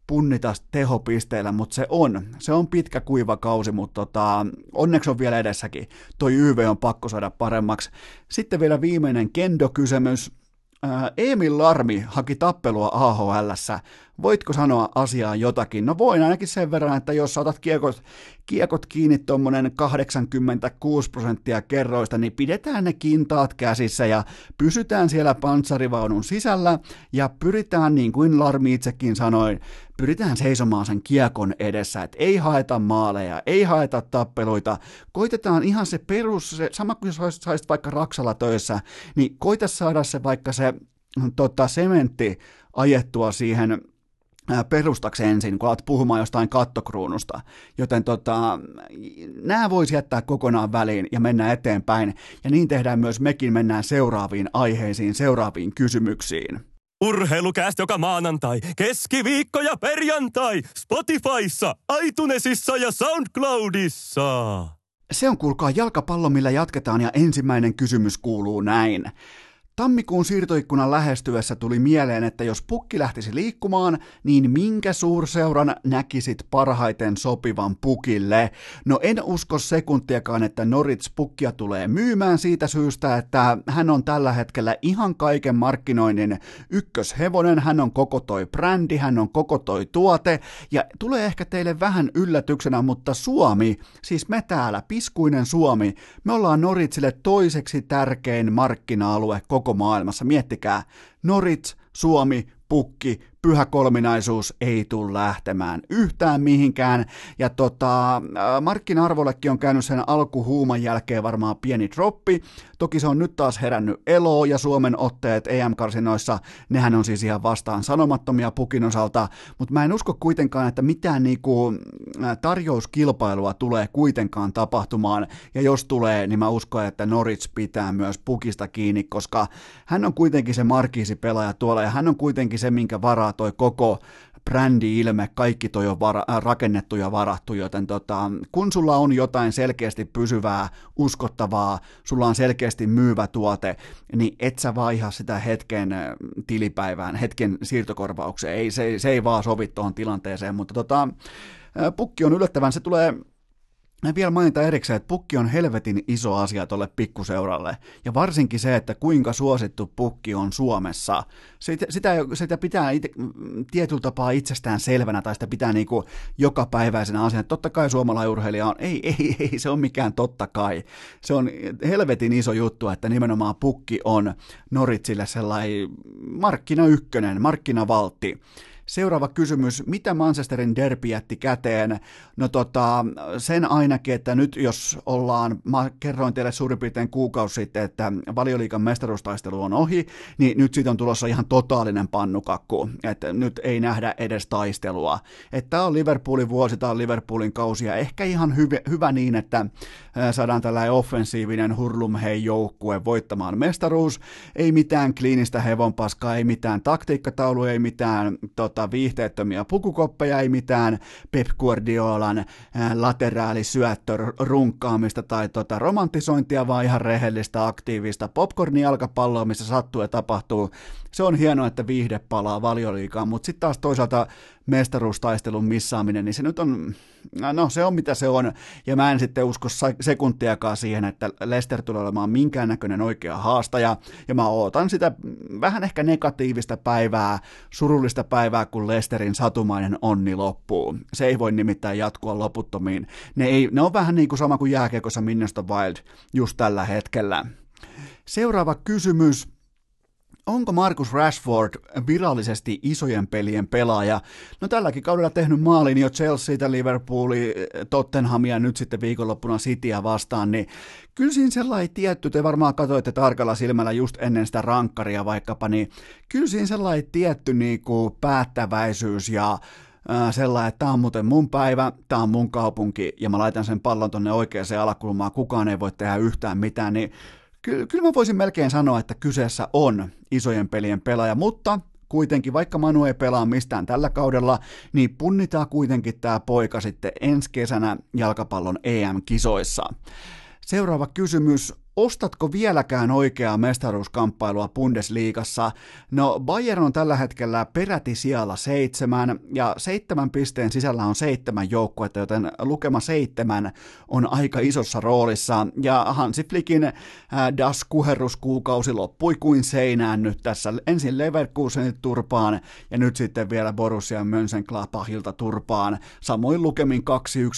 punnita tehopisteillä, mutta se on. Se on pitkä kuiva kausi, mutta tota, onneksi on vielä edessäkin. Toi YV on pakko saada paremmaksi. Sitten vielä viimeinen kendo-kysymys. Emil Larmi haki tappelua AHL. Voitko sanoa asiaan jotakin? No voin ainakin sen verran, että jos otat kiekot, kiekot kiinni tuommoinen 86 prosenttia kerroista, niin pidetään ne kintaat käsissä ja pysytään siellä panssarivaunun sisällä ja pyritään, niin kuin Larmi itsekin sanoi, pyritään seisomaan sen kiekon edessä, että ei haeta maaleja, ei haeta tappeluita, koitetaan ihan se perus, se, sama kuin jos saisit vaikka Raksalla töissä, niin koita saada se vaikka se tota, sementti ajettua siihen perustaksi ensin, kun alat puhumaan jostain kattokruunusta. Joten tota, nämä voisi jättää kokonaan väliin ja mennä eteenpäin. Ja niin tehdään myös mekin, mennään seuraaviin aiheisiin, seuraaviin kysymyksiin. Urheilukäst joka maanantai, keskiviikko ja perjantai, Spotifyssa, iTunesissa ja SoundCloudissa. Se on kuulkaa jalkapallo, millä jatketaan ja ensimmäinen kysymys kuuluu näin. Tammikuun siirtoikkunan lähestyessä tuli mieleen, että jos pukki lähtisi liikkumaan, niin minkä suurseuran näkisit parhaiten sopivan pukille? No en usko sekuntiakaan, että Norits pukkia tulee myymään siitä syystä, että hän on tällä hetkellä ihan kaiken markkinoinnin ykköshevonen, hän on koko toi brändi, hän on koko toi tuote, ja tulee ehkä teille vähän yllätyksenä, mutta Suomi, siis me täällä, piskuinen Suomi, me ollaan Noritsille toiseksi tärkein markkina-alue koko koko maailmassa. Miettikää, Norits, Suomi, Pukki, pyhä kolminaisuus ei tule lähtemään yhtään mihinkään. Ja tota, markkina-arvollekin on käynyt sen alkuhuuman jälkeen varmaan pieni droppi. Toki se on nyt taas herännyt elo ja Suomen otteet EM-karsinoissa, nehän on siis ihan vastaan sanomattomia pukin osalta, mutta mä en usko kuitenkaan, että mitään niinku tarjouskilpailua tulee kuitenkaan tapahtumaan, ja jos tulee, niin mä uskon, että Norwich pitää myös pukista kiinni, koska hän on kuitenkin se markiisipelaaja tuolla, ja hän on kuitenkin se, minkä varaa toi koko brändi-ilme, kaikki toi on vara, äh, rakennettu ja varattu, joten tota, kun sulla on jotain selkeästi pysyvää, uskottavaa, sulla on selkeästi myyvä tuote, niin et sä vaiha sitä hetken äh, tilipäivään, hetken siirtokorvaukseen, ei, se, se ei vaan sovi tuohon tilanteeseen, mutta tota, äh, pukki on yllättävän, se tulee vielä mainita erikseen, että pukki on helvetin iso asia tuolle pikkuseuralle. Ja varsinkin se, että kuinka suosittu pukki on Suomessa. Sitä, sitä, sitä pitää ite, tietyllä tapaa itsestään selvänä, tai sitä pitää niinku joka päiväisenä asiana. Totta kai suomalaurheilija on, ei, ei, ei, se on mikään totta kai. Se on helvetin iso juttu, että nimenomaan pukki on Noritsille sellainen markkina ykkönen, markkinavaltti. Seuraava kysymys, mitä Manchesterin derby jätti käteen? No tota, sen ainakin, että nyt jos ollaan, mä kerroin teille suurin piirtein kuukausi sitten, että valioliikan mestaruustaistelu on ohi, niin nyt siitä on tulossa ihan totaalinen pannukakku, että nyt ei nähdä edes taistelua. Että tämä on Liverpoolin vuosi, tämä on Liverpoolin kausi, ja ehkä ihan hyvä, hyvä niin, että saadaan tällainen offensiivinen hurlumhei joukkue voittamaan mestaruus, ei mitään kliinistä hevonpaskaa, ei mitään taktiikkataulu, ei mitään tota, viihteettömiä pukukoppeja, ei mitään Pep Guardiolan lateraalisyöttö runkkaamista tai tota, romantisointia, vaan ihan rehellistä, aktiivista popcorn-jalkapalloa, missä sattuu ja tapahtuu. Se on hienoa, että viihde palaa valioliikaan, mutta sitten taas toisaalta mestaruustaistelun missaaminen, niin se nyt on, no se on mitä se on, ja mä en sitten usko sekuntiakaan siihen, että Lester tulee olemaan minkäännäköinen oikea haastaja, ja mä ootan sitä vähän ehkä negatiivista päivää, surullista päivää, kun Lesterin satumainen onni loppuu. Se ei voi nimittäin jatkua loputtomiin. Ne, ei, ne on vähän niin kuin sama kuin jääkiekossa Minnesota Wild just tällä hetkellä. Seuraava kysymys onko Marcus Rashford virallisesti isojen pelien pelaaja? No tälläkin kaudella tehnyt maalin jo Chelsea, Liverpoolia, Tottenhamia nyt sitten viikonloppuna Cityä vastaan, niin kyllä siinä sellainen tietty, te varmaan katsoitte tarkalla silmällä just ennen sitä rankkaria vaikkapa, niin kyllä siinä sellainen tietty niin kuin päättäväisyys ja sellainen, että tämä on muuten mun päivä, tämä on mun kaupunki ja mä laitan sen pallon tonne oikeaan alakulmaan, kukaan ei voi tehdä yhtään mitään, niin Ky- kyllä mä voisin melkein sanoa, että kyseessä on isojen pelien pelaaja, mutta kuitenkin, vaikka Manu ei pelaa mistään tällä kaudella, niin punnitaan kuitenkin tämä poika sitten ensi kesänä jalkapallon EM-kisoissa. Seuraava kysymys. Ostatko vieläkään oikeaa mestaruuskamppailua Bundesliigassa? No Bayern on tällä hetkellä peräti siellä seitsemän, ja seitsemän pisteen sisällä on seitsemän joukkuetta, joten lukema seitsemän on aika isossa roolissa, ja Hansi Flickin äh, Das kuherruskuukausi loppui kuin seinään nyt tässä. Ensin Leverkusenit turpaan, ja nyt sitten vielä Borussia Mönchengladbachilta turpaan. Samoin lukemin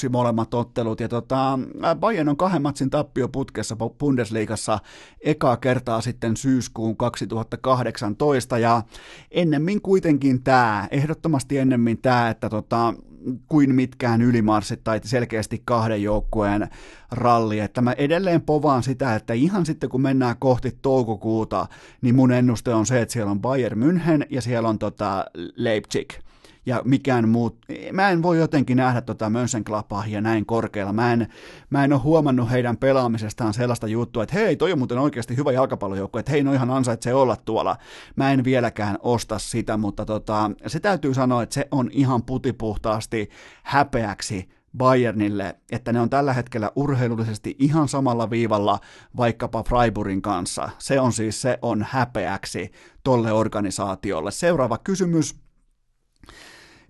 2-1 molemmat ottelut, ja tota, äh, Bayern on kahden matsin tappio putkessa Bundesliigassa Bundesliigassa ekaa kertaa sitten syyskuun 2018 ja ennemmin kuitenkin tämä, ehdottomasti ennemmin tämä, että tota, kuin mitkään ylimarssit tai selkeästi kahden joukkueen ralli. Että mä edelleen povaan sitä, että ihan sitten kun mennään kohti toukokuuta, niin mun ennuste on se, että siellä on Bayern München ja siellä on tota Leipzig ja mikään muut. Mä en voi jotenkin nähdä tota Mönchengladbachia näin korkealla. Mä en, mä en ole huomannut heidän pelaamisestaan sellaista juttua, että hei, toi on muuten oikeasti hyvä jalkapallojoukko, että hei, no ihan ansaitsee olla tuolla. Mä en vieläkään osta sitä, mutta tota, se täytyy sanoa, että se on ihan putipuhtaasti häpeäksi Bayernille, että ne on tällä hetkellä urheilullisesti ihan samalla viivalla vaikkapa Freiburgin kanssa. Se on siis, se on häpeäksi tolle organisaatiolle. Seuraava kysymys.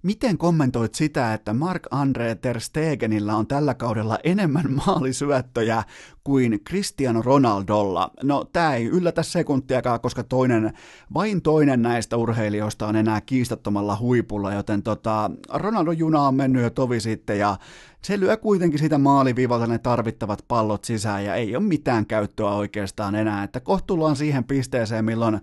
Miten kommentoit sitä, että Mark-André Ter Stegenillä on tällä kaudella enemmän maalisyöttöjä kuin Cristiano Ronaldolla? No, tämä ei yllätä sekuntiakaan, koska toinen, vain toinen näistä urheilijoista on enää kiistattomalla huipulla, joten tota, Ronaldo-juna on mennyt jo tovi sitten ja se lyö kuitenkin sitä maaliviivalta ne tarvittavat pallot sisään ja ei ole mitään käyttöä oikeastaan enää, että kohtuullaan siihen pisteeseen, milloin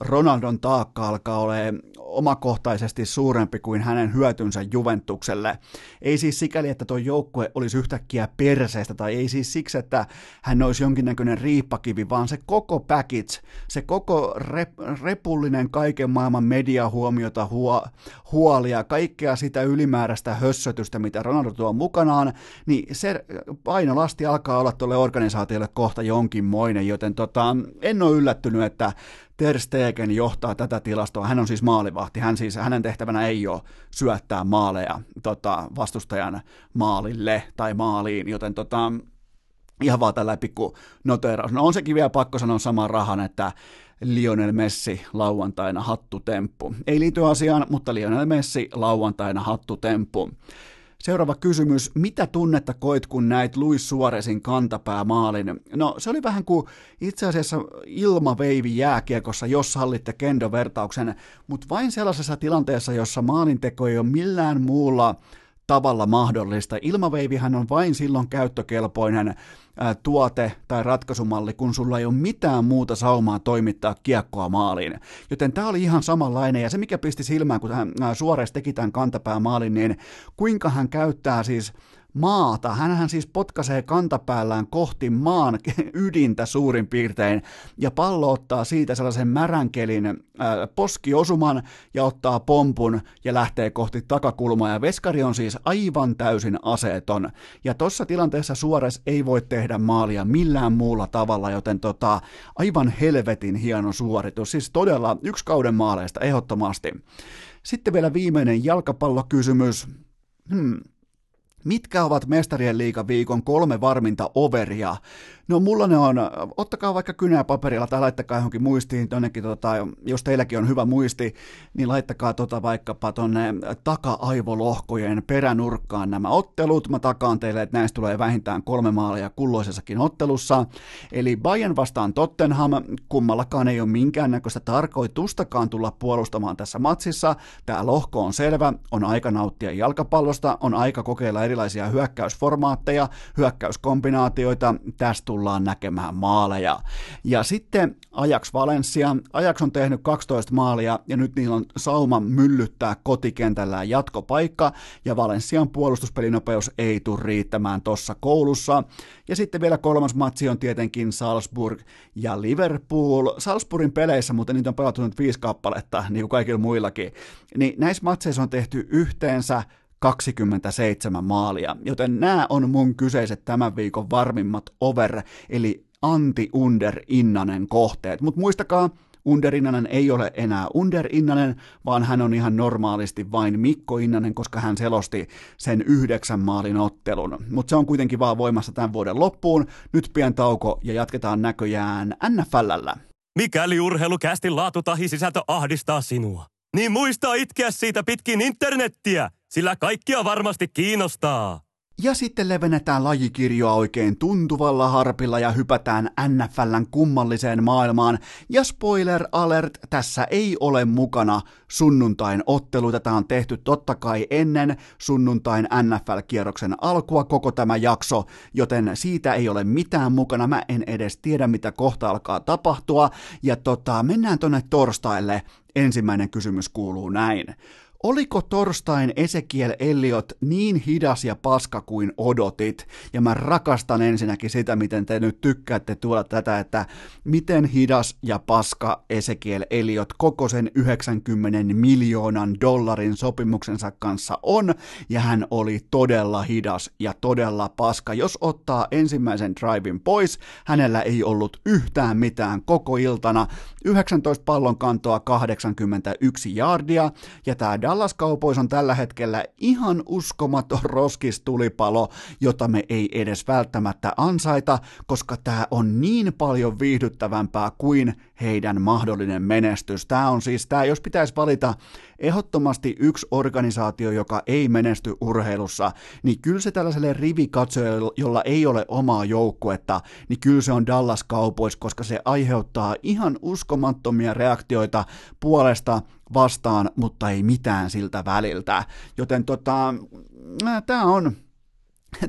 Ronaldon taakka alkaa olemaan omakohtaisesti suurempi kuin hänen hyötynsä Juventukselle. Ei siis sikäli, että tuo joukkue olisi yhtäkkiä perseestä, tai ei siis siksi, että hän olisi jonkinnäköinen riippakivi, vaan se koko package, se koko rep- repullinen kaiken maailman mediahuomiota, huo, huolia, kaikkea sitä ylimääräistä hössötystä, mitä Ronaldo tuo mukanaan, niin se painolasti alkaa olla tuolle organisaatiolle kohta jonkinmoinen, joten tota, en ole yllättynyt, että Ter Stegen johtaa tätä tilastoa. Hän on siis maalivahti. Hän siis, hänen tehtävänä ei ole syöttää maaleja tota, vastustajan maalille tai maaliin, joten tota, ihan vaan tällä pikku noteraus. No on sekin vielä pakko sanoa saman rahan, että Lionel Messi lauantaina hattutemppu. Ei liity asiaan, mutta Lionel Messi lauantaina hattutemppu. Seuraava kysymys. Mitä tunnetta koit, kun näit Luis Suarezin kantapäämaalin? No se oli vähän kuin itse asiassa ilmaveivi jääkiekossa, jos sallitte kendo-vertauksen, mutta vain sellaisessa tilanteessa, jossa maalinteko ei ole millään muulla tavalla mahdollista. Ilmaveivihän on vain silloin käyttökelpoinen tuote tai ratkaisumalli, kun sulla ei ole mitään muuta saumaa toimittaa kiekkoa maaliin. Joten tämä oli ihan samanlainen, ja se mikä pisti silmään, kun hän suoraan teki tämän kantapäämaalin, niin kuinka hän käyttää siis maata. Hänhän siis potkaisee kantapäällään kohti maan ydintä suurin piirtein, ja pallo ottaa siitä sellaisen märänkelin äh, poskiosuman ja ottaa pompun ja lähtee kohti takakulmaa, ja veskari on siis aivan täysin aseeton. Ja tuossa tilanteessa Suores ei voi tehdä maalia millään muulla tavalla, joten tota, aivan helvetin hieno suoritus. Siis todella yksi kauden maaleista ehdottomasti. Sitten vielä viimeinen jalkapallokysymys. Hmm. Mitkä ovat mestarien viikon kolme varminta overia? No mulla ne on, ottakaa vaikka kynää paperilla tai laittakaa johonkin muistiin tonnekin, tota, jos teilläkin on hyvä muisti, niin laittakaa tota vaikkapa tonne taka-aivolohkojen peränurkkaan nämä ottelut. Mä takaan teille, että näistä tulee vähintään kolme maalia kulloisessakin ottelussa. Eli Bayern vastaan Tottenham, kummallakaan ei ole minkäännäköistä tarkoitustakaan tulla puolustamaan tässä matsissa. Tämä lohko on selvä, on aika nauttia jalkapallosta, on aika kokeilla erilaisia hyökkäysformaatteja, hyökkäyskombinaatioita, tästä tullaan näkemään maaleja. Ja sitten Ajax Valencia. Ajax on tehnyt 12 maalia ja nyt niillä on sauma myllyttää kotikentällään jatkopaikka ja Valencian puolustuspelinopeus ei tule riittämään tuossa koulussa. Ja sitten vielä kolmas matsi on tietenkin Salzburg ja Liverpool. Salzburgin peleissä, mutta niitä on pelattu nyt viisi kappaletta, niin kuin kaikilla muillakin. Niin näissä matseissa on tehty yhteensä 27 maalia, joten nämä on mun kyseiset tämän viikon varmimmat over, eli anti-under innanen kohteet. Mutta muistakaa, Under Innanen ei ole enää Under Innanen, vaan hän on ihan normaalisti vain Mikko Innanen, koska hän selosti sen yhdeksän maalin ottelun. Mutta se on kuitenkin vaan voimassa tämän vuoden loppuun. Nyt pian tauko ja jatketaan näköjään NFLllä. Mikäli urheilukästin laatu tahi sisältö ahdistaa sinua, niin muista itkeä siitä pitkin internettiä, sillä kaikkia varmasti kiinnostaa. Ja sitten levennetään lajikirjoa oikein tuntuvalla harpilla ja hypätään NFLn kummalliseen maailmaan. Ja spoiler alert, tässä ei ole mukana sunnuntain ottelu. Tätä on tehty totta kai ennen sunnuntain NFL-kierroksen alkua koko tämä jakso, joten siitä ei ole mitään mukana. Mä en edes tiedä, mitä kohta alkaa tapahtua. Ja tota, mennään tonne torstaille. Ensimmäinen kysymys kuuluu näin. Oliko torstain Ezekiel Elliot niin hidas ja paska kuin odotit? Ja mä rakastan ensinnäkin sitä, miten te nyt tykkäätte tuoda tätä, että miten hidas ja paska Ezekiel Elliot koko sen 90 miljoonan dollarin sopimuksensa kanssa on, ja hän oli todella hidas ja todella paska. Jos ottaa ensimmäisen drivein pois, hänellä ei ollut yhtään mitään koko iltana. 19 pallon kantoa 81 jardia, ja tämä Dallas Cowboys on tällä hetkellä ihan uskomaton roskistulipalo, jota me ei edes välttämättä ansaita, koska tämä on niin paljon viihdyttävämpää kuin heidän mahdollinen menestys. Tämä on siis, tämä jos pitäisi valita ehdottomasti yksi organisaatio, joka ei menesty urheilussa, niin kyllä se tällaiselle rivikatsojalle, jolla ei ole omaa joukkuetta, niin kyllä se on Dallas Cowboys, koska se aiheuttaa ihan uskomattomia reaktioita puolesta vastaan, mutta ei mitään siltä väliltä. Joten tota, tämä on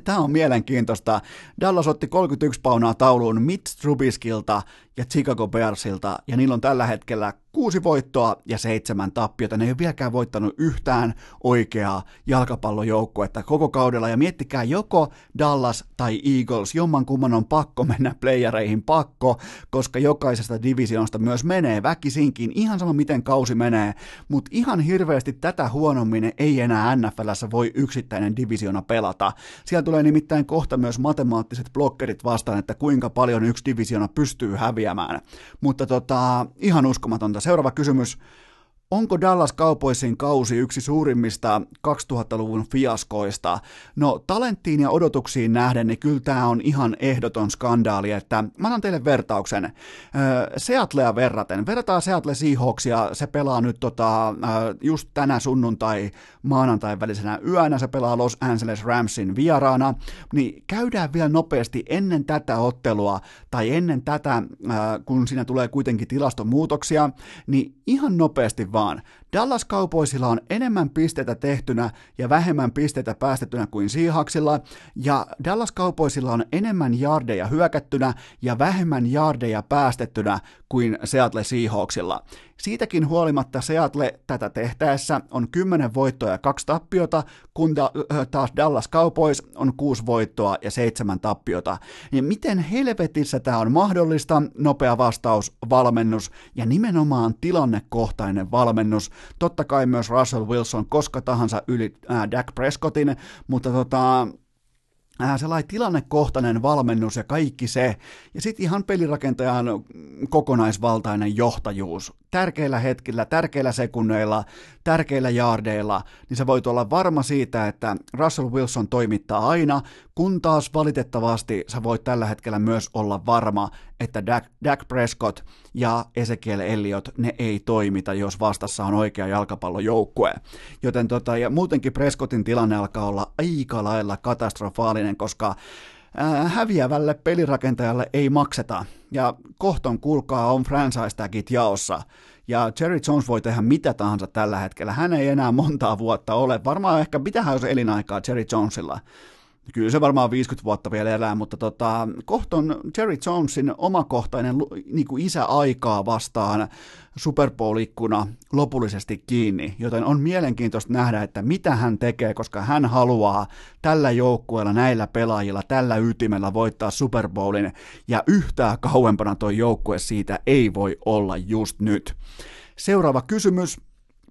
Tämä on mielenkiintoista. Dallas otti 31 paunaa tauluun Mitch Trubiskilta ja Chicago Bearsilta, ja niillä on tällä hetkellä kuusi voittoa ja seitsemän tappiota. Ne ei ole vieläkään voittanut yhtään oikeaa jalkapallojoukkuetta koko kaudella, ja miettikää joko Dallas tai Eagles, jomman kumman on pakko mennä playereihin pakko, koska jokaisesta divisioonasta myös menee väkisinkin, ihan sama miten kausi menee, mutta ihan hirveästi tätä huonommin ei enää NFLssä voi yksittäinen divisiona pelata. Siellä tulee nimittäin kohta myös matemaattiset blokkerit vastaan, että kuinka paljon yksi divisiona pystyy häviämään häviämään. Mutta tota, ihan uskomatonta. Seuraava kysymys. Onko Dallas Cowboysin kausi yksi suurimmista 2000-luvun fiaskoista? No talenttiin ja odotuksiin nähden, niin kyllä tämä on ihan ehdoton skandaali, että mä annan teille vertauksen. Seattlea verraten, verrataan Seattle Seahawksia, se pelaa nyt tota, just tänä sunnuntai maanantai välisenä yönä, se pelaa Los Angeles Ramsin vieraana, niin käydään vielä nopeasti ennen tätä ottelua, tai ennen tätä, kun siinä tulee kuitenkin tilastomuutoksia, niin ihan nopeasti vaan vaan. Dallas Cowboysilla on enemmän pisteitä tehtynä ja vähemmän pisteitä päästettynä kuin Seahawksilla, ja Dallas Cowboysilla on enemmän jardeja hyökättynä ja vähemmän jardeja päästettynä kuin Seattle Seahawksilla. Siitäkin huolimatta Seattle tätä tehtäessä on 10 voittoa ja kaksi tappiota, kun taas Dallas Cowboys on 6 voittoa ja 7 tappiota. Ja miten helvetissä tämä on mahdollista? Nopea vastaus, valmennus ja nimenomaan tilannekohtainen valmennus. Totta kai myös Russell Wilson koska tahansa yli äh, Dak Prescottin, mutta tota, sellainen tilannekohtainen valmennus ja kaikki se, ja sitten ihan pelirakentajan kokonaisvaltainen johtajuus tärkeillä hetkillä, tärkeillä sekunneilla, tärkeillä jaardeilla, niin sä voit olla varma siitä, että Russell Wilson toimittaa aina, kun taas valitettavasti sä voit tällä hetkellä myös olla varma, että Dak, Dak Prescott ja Ezekiel Elliot, ne ei toimita, jos vastassa on oikea jalkapallojoukkue. Joten tota, ja muutenkin Prescottin tilanne alkaa olla aika lailla katastrofaalinen, koska häviävälle pelirakentajalle ei makseta. Ja kohton kuulkaa on franchise tagit jaossa. Ja Jerry Jones voi tehdä mitä tahansa tällä hetkellä. Hän ei enää montaa vuotta ole. Varmaan ehkä mitähän olisi elinaikaa Jerry Jonesilla. Kyllä se varmaan 50 vuotta vielä elää, mutta tota, kohton Jerry Jonesin omakohtainen niin kuin isäaikaa vastaan Super Bowl-ikkuna lopullisesti kiinni, joten on mielenkiintoista nähdä, että mitä hän tekee, koska hän haluaa tällä joukkueella, näillä pelaajilla, tällä ytimellä voittaa Super Bowlin, ja yhtään kauempana tuo joukkue siitä ei voi olla just nyt. Seuraava kysymys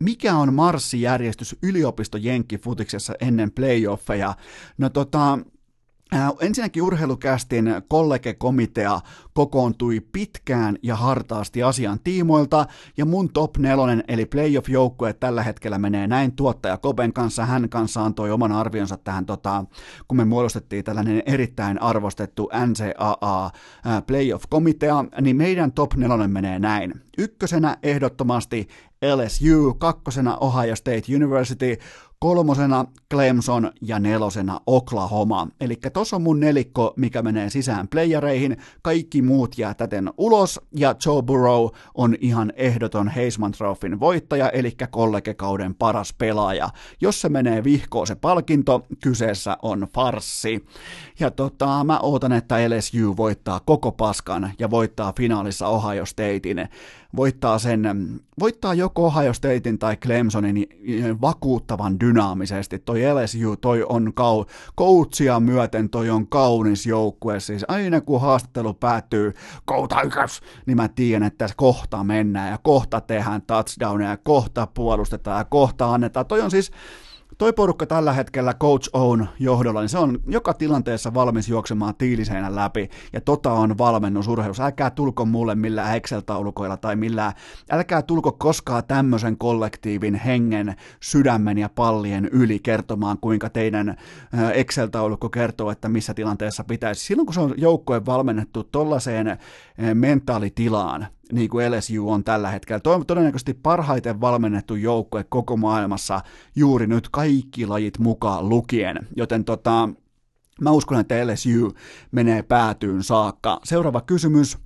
mikä on marssijärjestys yliopisto futiksessa ennen playoffeja? No tota, ensinnäkin urheilukästin kollegekomitea kokoontui pitkään ja hartaasti asian tiimoilta, ja mun top nelonen eli playoff-joukkue tällä hetkellä menee näin tuottaja Koben kanssa. Hän kanssa antoi oman arvionsa tähän, tota, kun me muodostettiin tällainen erittäin arvostettu NCAA äh, playoff-komitea, niin meidän top nelonen menee näin. Ykkösenä ehdottomasti LSU, kakkosena Ohio State University, kolmosena Clemson ja nelosena Oklahoma. Eli tossa on mun nelikko, mikä menee sisään playereihin, kaikki muut jää täten ulos, ja Joe Burrow on ihan ehdoton Heisman Trophyn voittaja, eli kollegekauden paras pelaaja. Jos se menee vihkoon se palkinto, kyseessä on farssi. Ja tota, mä ootan, että LSU voittaa koko paskan ja voittaa finaalissa Ohio Statein voittaa sen, voittaa joko Ohio Statein tai Clemsonin vakuuttavan dynaamisesti. Toi LSU, toi on kau, coachia myöten, toi on kaunis joukkue. Siis aina kun haastattelu päättyy, go Tigers, niin mä tiedän, että kohta mennään ja kohta tehdään touchdownia ja kohta puolustetaan ja kohta annetaan. Toi on siis, toi porukka tällä hetkellä Coach Own johdolla, niin se on joka tilanteessa valmis juoksemaan tiiliseinän läpi, ja tota on valmennus urheilussa. Älkää tulko mulle millään Excel-taulukoilla tai millään, älkää tulko koskaan tämmöisen kollektiivin hengen, sydämen ja pallien yli kertomaan, kuinka teidän Excel-taulukko kertoo, että missä tilanteessa pitäisi. Silloin kun se on joukkojen valmennettu tollaiseen mentaalitilaan, niin kuin LSU on tällä hetkellä. Toi on todennäköisesti parhaiten valmennettu joukkue koko maailmassa juuri nyt kaikki lajit mukaan lukien, joten tota, mä uskon, että LSU menee päätyyn saakka. Seuraava kysymys.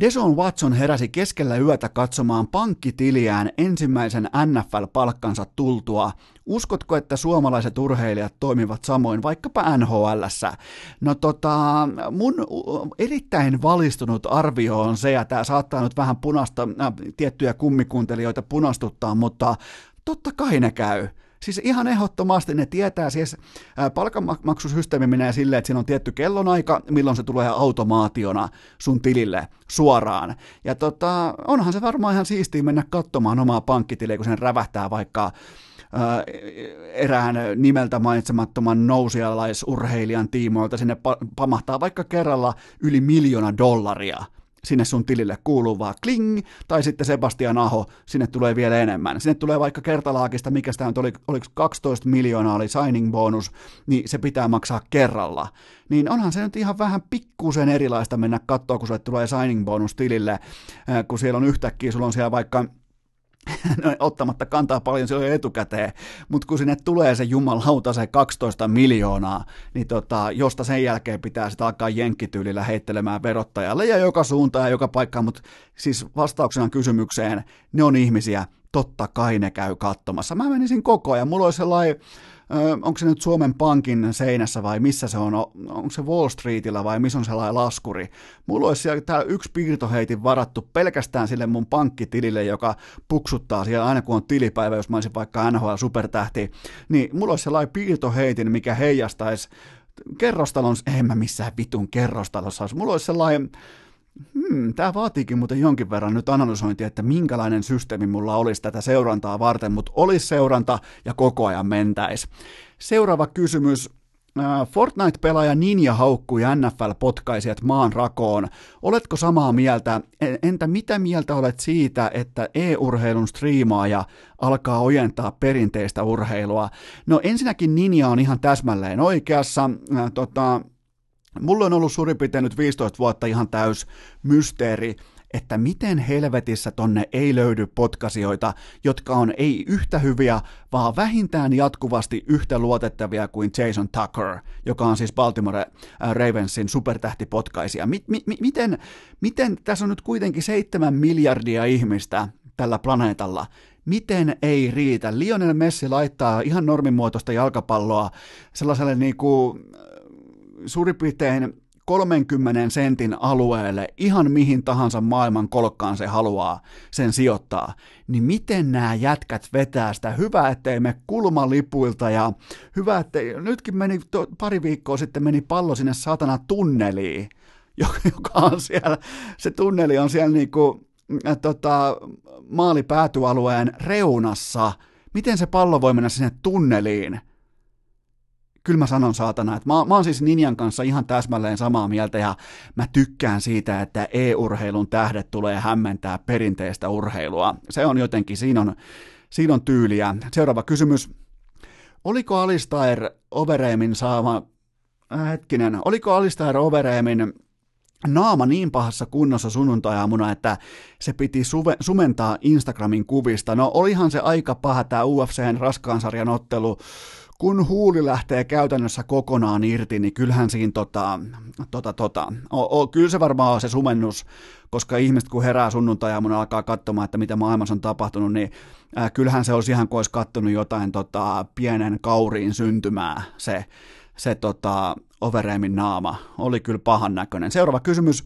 Deson Watson heräsi keskellä yötä katsomaan pankkitiliään ensimmäisen NFL-palkkansa tultua. Uskotko, että suomalaiset urheilijat toimivat samoin vaikkapa NHLssä? No tota, mun erittäin valistunut arvio on se, ja tämä saattaa nyt vähän punasta, äh, tiettyjä kummikuuntelijoita punastuttaa, mutta totta kai ne käy. Siis ihan ehdottomasti ne tietää, siis palkanmaksusysteemi menee silleen, että siinä on tietty kellonaika, milloin se tulee automaationa sun tilille suoraan. Ja tota, onhan se varmaan ihan siistiä mennä katsomaan omaa pankkitiliä, kun sen rävähtää vaikka erään nimeltä mainitsemattoman nousialaisurheilijan tiimoilta sinne pamahtaa vaikka kerralla yli miljoona dollaria sinne sun tilille kuuluu vaan kling, tai sitten Sebastian Aho, sinne tulee vielä enemmän. Sinne tulee vaikka kertalaakista, mikä sitä oli, oliko 12 miljoonaa oli signing bonus, niin se pitää maksaa kerralla. Niin onhan se nyt ihan vähän pikkusen erilaista mennä katsoa, kun sulle tulee signing bonus tilille, kun siellä on yhtäkkiä, sulla on siellä vaikka ottamatta kantaa paljon silloin etukäteen, mutta kun sinne tulee se jumalauta se 12 miljoonaa, niin tota, josta sen jälkeen pitää sitten alkaa jenkkityylillä heittelemään verottajalle ja joka suuntaan ja joka paikkaan, mutta siis vastauksena kysymykseen, ne on ihmisiä, totta kai ne käy katsomassa. Mä menisin koko ajan, mulla olisi sellainen onko se nyt Suomen Pankin seinässä vai missä se on, onko se Wall Streetillä vai missä on sellainen laskuri. Mulla olisi siellä täällä yksi piirtoheitin varattu pelkästään sille mun pankkitilille, joka puksuttaa siellä aina kun on tilipäivä, jos mä olisin vaikka NHL supertähti, niin mulla olisi sellainen piirtoheitin, mikä heijastaisi kerrostalon, en mä missään vitun kerrostalossa, mulla olisi sellainen hmm, tämä vaatiikin muuten jonkin verran nyt analysointia, että minkälainen systeemi mulla olisi tätä seurantaa varten, mutta olisi seuranta ja koko ajan mentäisi. Seuraava kysymys. Äh, Fortnite-pelaaja Ninja haukkui NFL-potkaisijat maan rakoon. Oletko samaa mieltä? Entä mitä mieltä olet siitä, että e-urheilun striimaaja alkaa ojentaa perinteistä urheilua? No ensinnäkin Ninja on ihan täsmälleen oikeassa. Äh, tota, Mulla on ollut suurin piirtein nyt 15 vuotta ihan täys mysteeri, että miten helvetissä tonne ei löydy potkasioita, jotka on ei yhtä hyviä, vaan vähintään jatkuvasti yhtä luotettavia kuin Jason Tucker, joka on siis Baltimore äh, Ravensin supertähtipotkaisia. Mi- mi- miten, miten tässä on nyt kuitenkin seitsemän miljardia ihmistä tällä planeetalla, miten ei riitä. Lionel Messi laittaa ihan normimuotoista jalkapalloa sellaiselle niin kuin suurin piirtein 30 sentin alueelle ihan mihin tahansa maailman kolkkaan se haluaa sen sijoittaa, niin miten nämä jätkät vetää sitä? Hyvä, ettei me kulmalipuilta ja hyvä, ettei, nytkin meni to, pari viikkoa sitten meni pallo sinne saatana tunneliin, joka on siellä, se tunneli on siellä niinku, äh, tota, maalipäätyalueen reunassa. Miten se pallo voi mennä sinne tunneliin? Kyllä mä sanon saatana, että mä, mä oon siis Ninjan kanssa ihan täsmälleen samaa mieltä ja mä tykkään siitä, että e-urheilun tähdet tulee hämmentää perinteistä urheilua. Se on jotenkin, siinä on, siinä on tyyliä. Seuraava kysymys. Oliko Alistair Overeemin saama, äh, hetkinen, oliko Alistair Overeemin naama niin pahassa kunnossa sunnuntai-aamuna, että se piti suve, sumentaa Instagramin kuvista. No olihan se aika paha tämä UFCn raskaan sarjan ottelu, kun huuli lähtee käytännössä kokonaan irti, niin kyllähän siinä tota, tota, tota, o, o, kyllä se varmaan on se sumennus, koska ihmiset kun herää sunnuntai-aamuna alkaa katsomaan, että mitä maailmassa on tapahtunut, niin äh, kyllähän se olisi ihan kuin olisi kattonut jotain tota, pienen kauriin syntymää se, se tota, Overeemin naama. Oli kyllä pahan näköinen. Seuraava kysymys.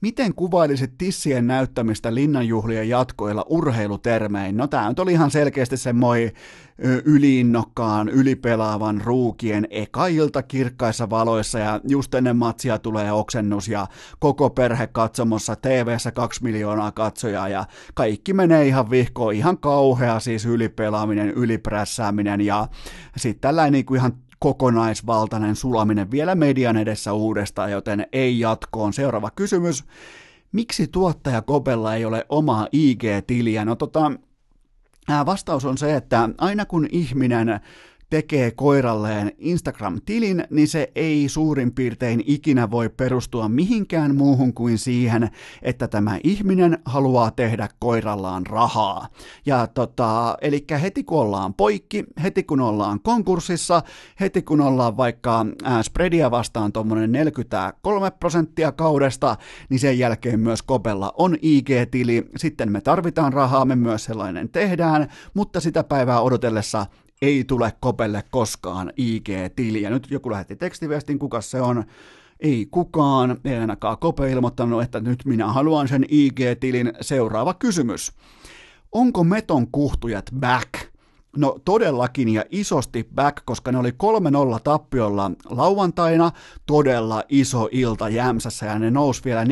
Miten kuvailisit tissien näyttämistä linnanjuhlien jatkoilla urheilutermein? No tämä nyt oli ihan selkeästi semmoinen yliinnokkaan, ylipelaavan ruukien eka ilta kirkkaissa valoissa ja just ennen matsia tulee oksennus ja koko perhe katsomossa tv kaksi miljoonaa katsojaa ja kaikki menee ihan vihkoon, ihan kauhea siis ylipelaaminen, yliprässääminen ja sitten tällainen niin kuin ihan kokonaisvaltainen sulaminen vielä median edessä uudestaan, joten ei jatkoon. Seuraava kysymys. Miksi tuottaja Kopella ei ole omaa IG-tiliä? No tota, vastaus on se, että aina kun ihminen tekee koiralleen Instagram-tilin, niin se ei suurin piirtein ikinä voi perustua mihinkään muuhun kuin siihen, että tämä ihminen haluaa tehdä koirallaan rahaa. Ja tota, eli heti kun ollaan poikki, heti kun ollaan konkurssissa, heti kun ollaan vaikka spreadia vastaan tuommoinen 43 prosenttia kaudesta, niin sen jälkeen myös Kopella on IG-tili, sitten me tarvitaan rahaa, me myös sellainen tehdään, mutta sitä päivää odotellessa ei tule Kopelle koskaan IG-tiliä. Nyt joku lähetti tekstiviestin, kuka se on. Ei kukaan, ei ainakaan Kope ilmoittanut, että nyt minä haluan sen IG-tilin. Seuraava kysymys. Onko meton kuhtujat back? No todellakin ja isosti back, koska ne oli 3-0 tappiolla lauantaina, todella iso ilta Jämsässä ja ne nousi vielä 4-3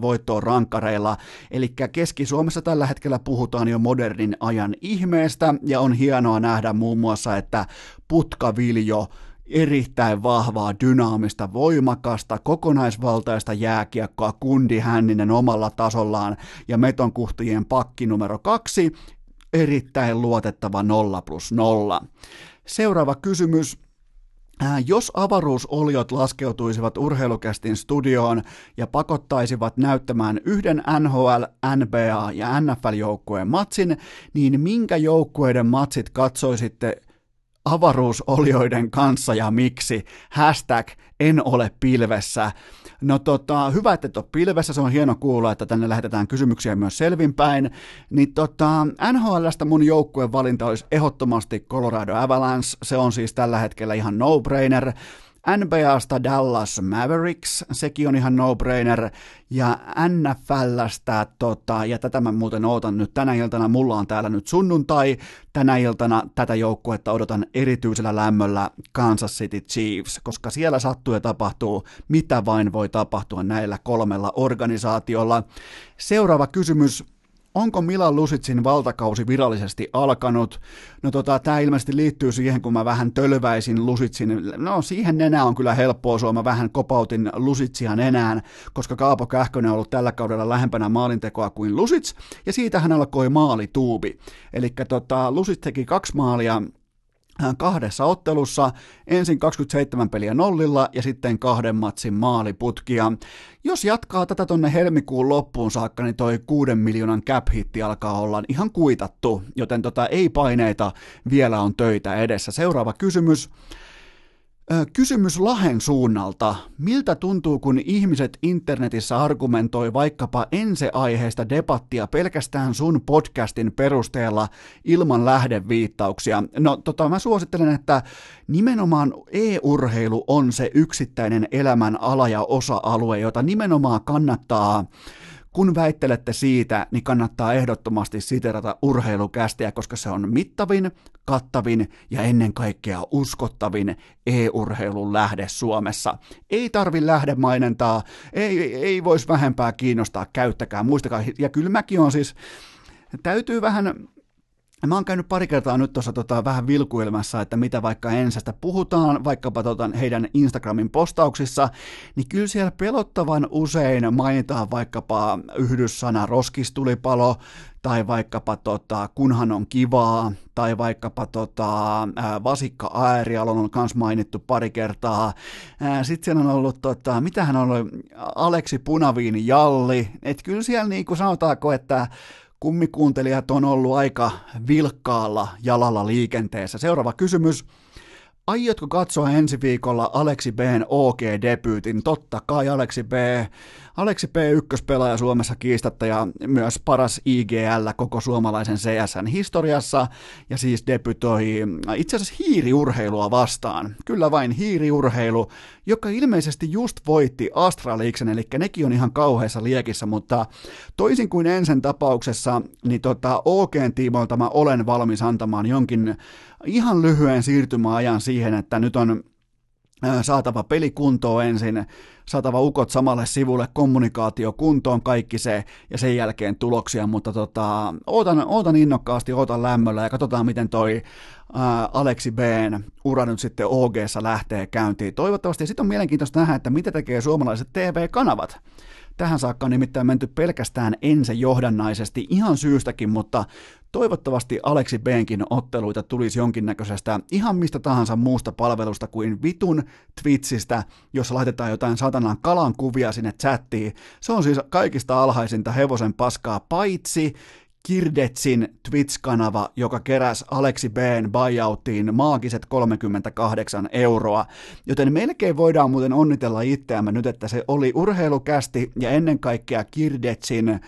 voittoon rankkareilla. Eli Keski-Suomessa tällä hetkellä puhutaan jo modernin ajan ihmeestä ja on hienoa nähdä muun muassa, että Putkaviljo erittäin vahvaa, dynaamista, voimakasta, kokonaisvaltaista jääkiekkoa Kundi Hänninen omalla tasollaan ja metonkuhtien pakki numero kaksi erittäin luotettava 0 plus 0. Seuraava kysymys. Äh, jos avaruusoliot laskeutuisivat urheilukästin studioon ja pakottaisivat näyttämään yhden NHL, NBA ja NFL-joukkueen matsin, niin minkä joukkueiden matsit katsoisitte avaruusolioiden kanssa ja miksi? Hashtag en ole pilvessä. No tota, hyvä, että et ole pilvessä, se on hieno kuulla, että tänne lähetetään kysymyksiä myös selvinpäin. Niin tota, NHLstä mun joukkueen valinta olisi ehdottomasti Colorado Avalanche, se on siis tällä hetkellä ihan no-brainer. NBAsta Dallas Mavericks, sekin on ihan no-brainer, ja NFLstä, tota, ja tätä mä muuten ootan nyt tänä iltana, mulla on täällä nyt sunnuntai, tänä iltana tätä joukkuetta odotan erityisellä lämmöllä Kansas City Chiefs, koska siellä sattuu ja tapahtuu, mitä vain voi tapahtua näillä kolmella organisaatiolla. Seuraava kysymys, onko Milan Lusitsin valtakausi virallisesti alkanut? No tota, tämä ilmeisesti liittyy siihen, kun mä vähän tölväisin Lusitsin, no siihen enää on kyllä helppoa sua, mä vähän kopautin Lusitsia enää, koska Kaapo Kähkönen on ollut tällä kaudella lähempänä maalintekoa kuin Lusits, ja siitä hän alkoi maalituubi. Eli tota, Lusits teki kaksi maalia kahdessa ottelussa, ensin 27 peliä nollilla ja sitten kahden matsin maaliputkia. Jos jatkaa tätä tonne helmikuun loppuun saakka, niin toi kuuden miljoonan cap-hitti alkaa olla ihan kuitattu, joten tota ei paineita, vielä on töitä edessä. Seuraava kysymys. Kysymys Lahen suunnalta. Miltä tuntuu, kun ihmiset internetissä argumentoi vaikkapa ense-aiheista debattia pelkästään sun podcastin perusteella ilman lähdeviittauksia? No tota, mä suosittelen, että nimenomaan e-urheilu on se yksittäinen elämän ala ja osa-alue, jota nimenomaan kannattaa kun väittelette siitä, niin kannattaa ehdottomasti siterata urheilukästiä, koska se on mittavin, kattavin ja ennen kaikkea uskottavin e-urheilun lähde Suomessa. Ei tarvi lähdemainentaa, ei, ei voisi vähempää kiinnostaa, käyttäkää, muistakaa. Ja kyllä mäkin on siis, täytyy vähän Mä oon käynyt pari kertaa nyt tuossa tota, vähän vilkuilmassa, että mitä vaikka ensästä puhutaan, vaikkapa tota, heidän Instagramin postauksissa, niin kyllä siellä pelottavan usein mainitaan vaikkapa yhdyssana roskistulipalo, tai vaikkapa tota, kunhan on kivaa, tai vaikkapa tota, vasikka äärialon on myös mainittu pari kertaa. Sitten siellä on ollut, tota, mitähän on ollut, Aleksi Punaviini Jalli, että kyllä siellä niin kuin sanotaanko, että kummikuuntelijat on ollut aika vilkkaalla jalalla liikenteessä. Seuraava kysymys. Aiotko katsoa ensi viikolla Aleksi Bn OG-debyytin? Totta kai Aleksi B Aleksi P. ykköspelaaja Suomessa kiistatta ja myös paras IGL koko suomalaisen CSN historiassa ja siis debytoi itse asiassa hiiriurheilua vastaan. Kyllä vain hiiriurheilu, joka ilmeisesti just voitti Astraliksen, eli nekin on ihan kauheassa liekissä, mutta toisin kuin ensin tapauksessa, niin tota, OGn tiimoilta mä olen valmis antamaan jonkin ihan lyhyen siirtymäajan siihen, että nyt on saatava peli kuntoon ensin, saatava ukot samalle sivulle, kommunikaatio kuntoon, kaikki se, ja sen jälkeen tuloksia, mutta tota, ootan, ootan innokkaasti, ootan lämmöllä, ja katsotaan, miten toi ää, Aleksi Bn ura nyt sitten og lähtee käyntiin. Toivottavasti, sitten on mielenkiintoista nähdä, että mitä tekee suomalaiset TV-kanavat. Tähän saakka on nimittäin menty pelkästään ensin johdannaisesti ihan syystäkin, mutta toivottavasti Aleksi Benkin otteluita tulisi jonkinnäköisestä ihan mistä tahansa muusta palvelusta kuin vitun Twitchistä, jossa laitetaan jotain satanan kalan kuvia sinne chattiin. Se on siis kaikista alhaisinta hevosen paskaa, paitsi Kirdetsin Twitch-kanava, joka keräsi Aleksi B:n buyouttiin maagiset 38 euroa, joten melkein voidaan muuten onnitella itseämme nyt, että se oli urheilukästi ja ennen kaikkea Kirdetsin äh,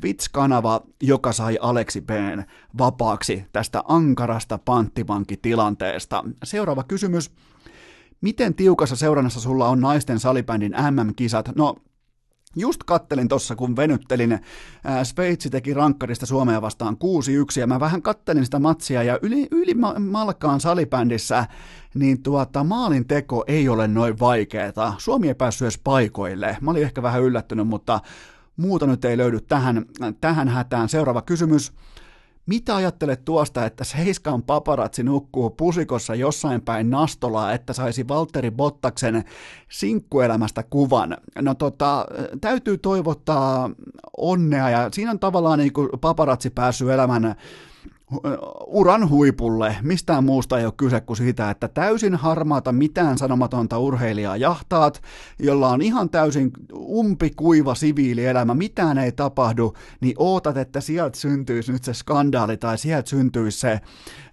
Twitch-kanava, joka sai Aleksi B:n vapaaksi tästä ankarasta panttivankitilanteesta. Seuraava kysymys. Miten tiukassa seurannassa sulla on naisten salibändin MM-kisat? No, Just kattelin tuossa, kun venyttelin, ää, Sveitsi teki rankkarista Suomea vastaan 6-1, ja mä vähän kattelin sitä matsia, ja yli, yli malkaan salibändissä, niin tuota, maalin teko ei ole noin vaikeeta. Suomi ei päässyt edes paikoille. Mä olin ehkä vähän yllättynyt, mutta muuta nyt ei löydy tähän, tähän hätään. Seuraava kysymys. Mitä ajattelet tuosta, että Seiskan paparatsi nukkuu pusikossa jossain päin Nastolaa, että saisi Valtteri Bottaksen sinkkuelämästä kuvan? No tota, täytyy toivottaa onnea ja siinä on tavallaan niin kuin paparatsi päässyt elämän uran huipulle. Mistään muusta ei ole kyse kuin siitä, että täysin harmaata mitään sanomatonta urheilijaa jahtaat, jolla on ihan täysin umpikuiva siviilielämä, mitään ei tapahdu, niin ootat, että sieltä syntyisi nyt se skandaali tai sieltä syntyisi se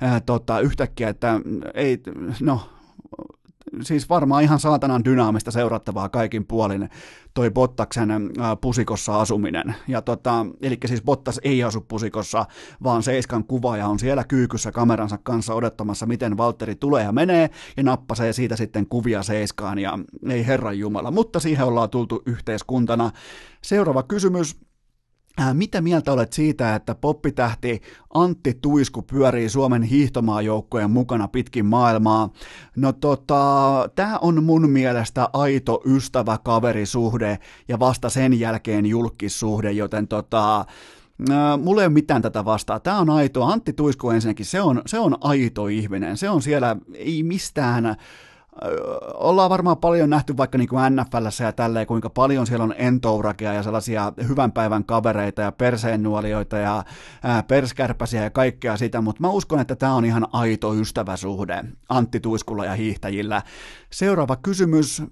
ää, tota, yhtäkkiä, että ei, no siis varmaan ihan saatanan dynaamista seurattavaa kaikin puolin toi Bottaksen pusikossa asuminen. Ja tota, eli siis Bottas ei asu pusikossa, vaan Seiskan kuvaaja on siellä kyykyssä kameransa kanssa odottamassa, miten Valtteri tulee ja menee, ja nappasee siitä sitten kuvia Seiskaan, ja ei herran jumala. Mutta siihen ollaan tultu yhteiskuntana. Seuraava kysymys. Äh, mitä mieltä olet siitä, että poppitähti Antti Tuisku pyörii Suomen hiihtomaajoukkojen mukana pitkin maailmaa? No tota, tämä on mun mielestä aito ystävä-kaverisuhde ja vasta sen jälkeen julkissuhde, joten tota, äh, Mulla ei ole mitään tätä vastaa. Tämä on aito. Antti Tuisku ensinnäkin, se on, se on aito ihminen. Se on siellä, ei mistään ollaan varmaan paljon nähty vaikka niin kuin NFLssä ja tälleen, kuinka paljon siellä on entourakia ja sellaisia hyvän päivän kavereita ja perseennuolioita ja perskärpäsiä ja kaikkea sitä, mutta mä uskon, että tämä on ihan aito ystäväsuhde Antti Tuiskulla ja hiihtäjillä. Seuraava kysymys.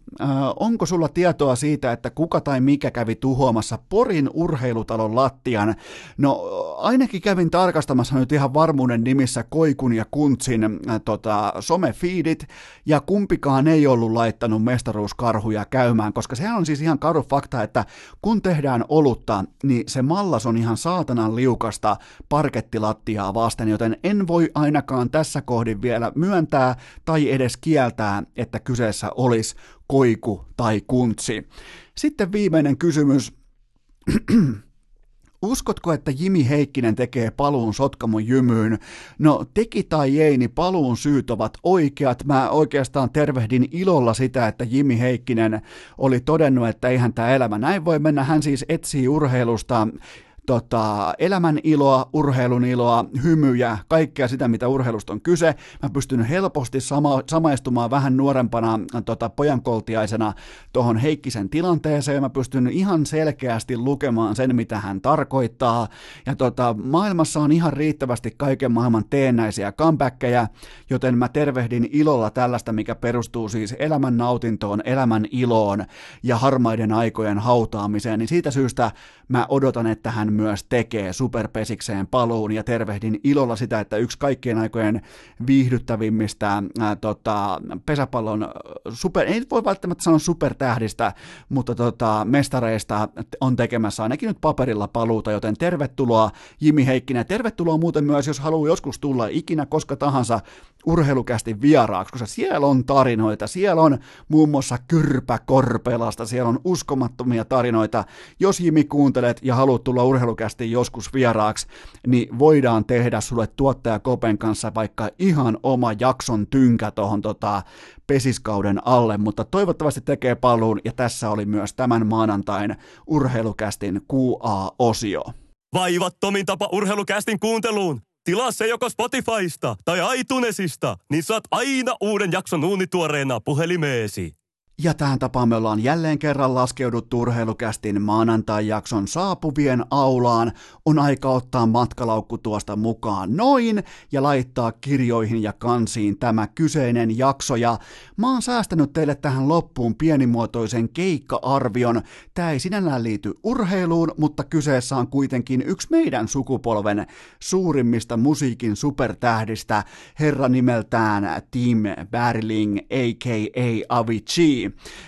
Onko sulla tietoa siitä, että kuka tai mikä kävi tuhoamassa Porin urheilutalon lattian? No ainakin kävin tarkastamassa nyt ihan varmuuden nimissä Koikun ja Kuntsin tota, somefiidit, ja kumpikaan ei ollut laittanut mestaruuskarhuja käymään, koska sehän on siis ihan karu fakta, että kun tehdään olutta, niin se mallas on ihan saatanan liukasta parkettilattiaa vasten, joten en voi ainakaan tässä kohdin vielä myöntää tai edes kieltää, että kyseessä olisi koiku tai kuntsi. Sitten viimeinen kysymys. Uskotko, että Jimi Heikkinen tekee paluun Sotkamon jymyyn? No teki tai ei, niin paluun syyt ovat oikeat. Mä oikeastaan tervehdin ilolla sitä, että Jimi Heikkinen oli todennut, että eihän tämä elämä näin voi mennä. Hän siis etsii urheilusta tota, elämän iloa, urheilun iloa, hymyjä, kaikkea sitä, mitä urheilusta on kyse. Mä pystyn helposti sama, samaistumaan vähän nuorempana tota, pojankoltiaisena tuohon Heikkisen tilanteeseen. Mä pystyn ihan selkeästi lukemaan sen, mitä hän tarkoittaa. Ja tota, maailmassa on ihan riittävästi kaiken maailman teennäisiä comebackkejä, joten mä tervehdin ilolla tällaista, mikä perustuu siis elämän nautintoon, elämän iloon ja harmaiden aikojen hautaamiseen. Niin siitä syystä mä odotan, että hän myös tekee superpesikseen paluun ja tervehdin ilolla sitä, että yksi kaikkien aikojen viihdyttävimmistä ää, tota, pesäpallon super, ei voi välttämättä sanoa supertähdistä, mutta tota, mestareista on tekemässä ainakin nyt paperilla paluuta, joten tervetuloa Jimi Heikkinen. Tervetuloa muuten myös, jos haluaa joskus tulla ikinä koska tahansa urheilukästi vieraaksi, koska siellä on tarinoita, siellä on muun muassa Kyrpä Korpelasta, siellä on uskomattomia tarinoita. Jos Jimi kuuntelet ja haluat tulla urheilukästi joskus vieraaksi, niin voidaan tehdä sulle tuottaja Kopen kanssa vaikka ihan oma jakson tynkä tuohon tota, pesiskauden alle, mutta toivottavasti tekee paluun ja tässä oli myös tämän maanantain urheilukästin QA-osio. Vaivattomin tapa urheilukästin kuunteluun. Tilaa se joko Spotifysta tai iTunesista, niin saat aina uuden jakson uunituoreena puhelimeesi. Ja tähän tapaan me ollaan jälleen kerran laskeuduttu urheilukästin maanantai-jakson saapuvien aulaan. On aika ottaa matkalaukku tuosta mukaan noin ja laittaa kirjoihin ja kansiin tämä kyseinen jakso. Ja mä oon säästänyt teille tähän loppuun pienimuotoisen keikka-arvion. Tää ei sinällään liity urheiluun, mutta kyseessä on kuitenkin yksi meidän sukupolven suurimmista musiikin supertähdistä, herra nimeltään Tim Berling, a.k.a. Avicii.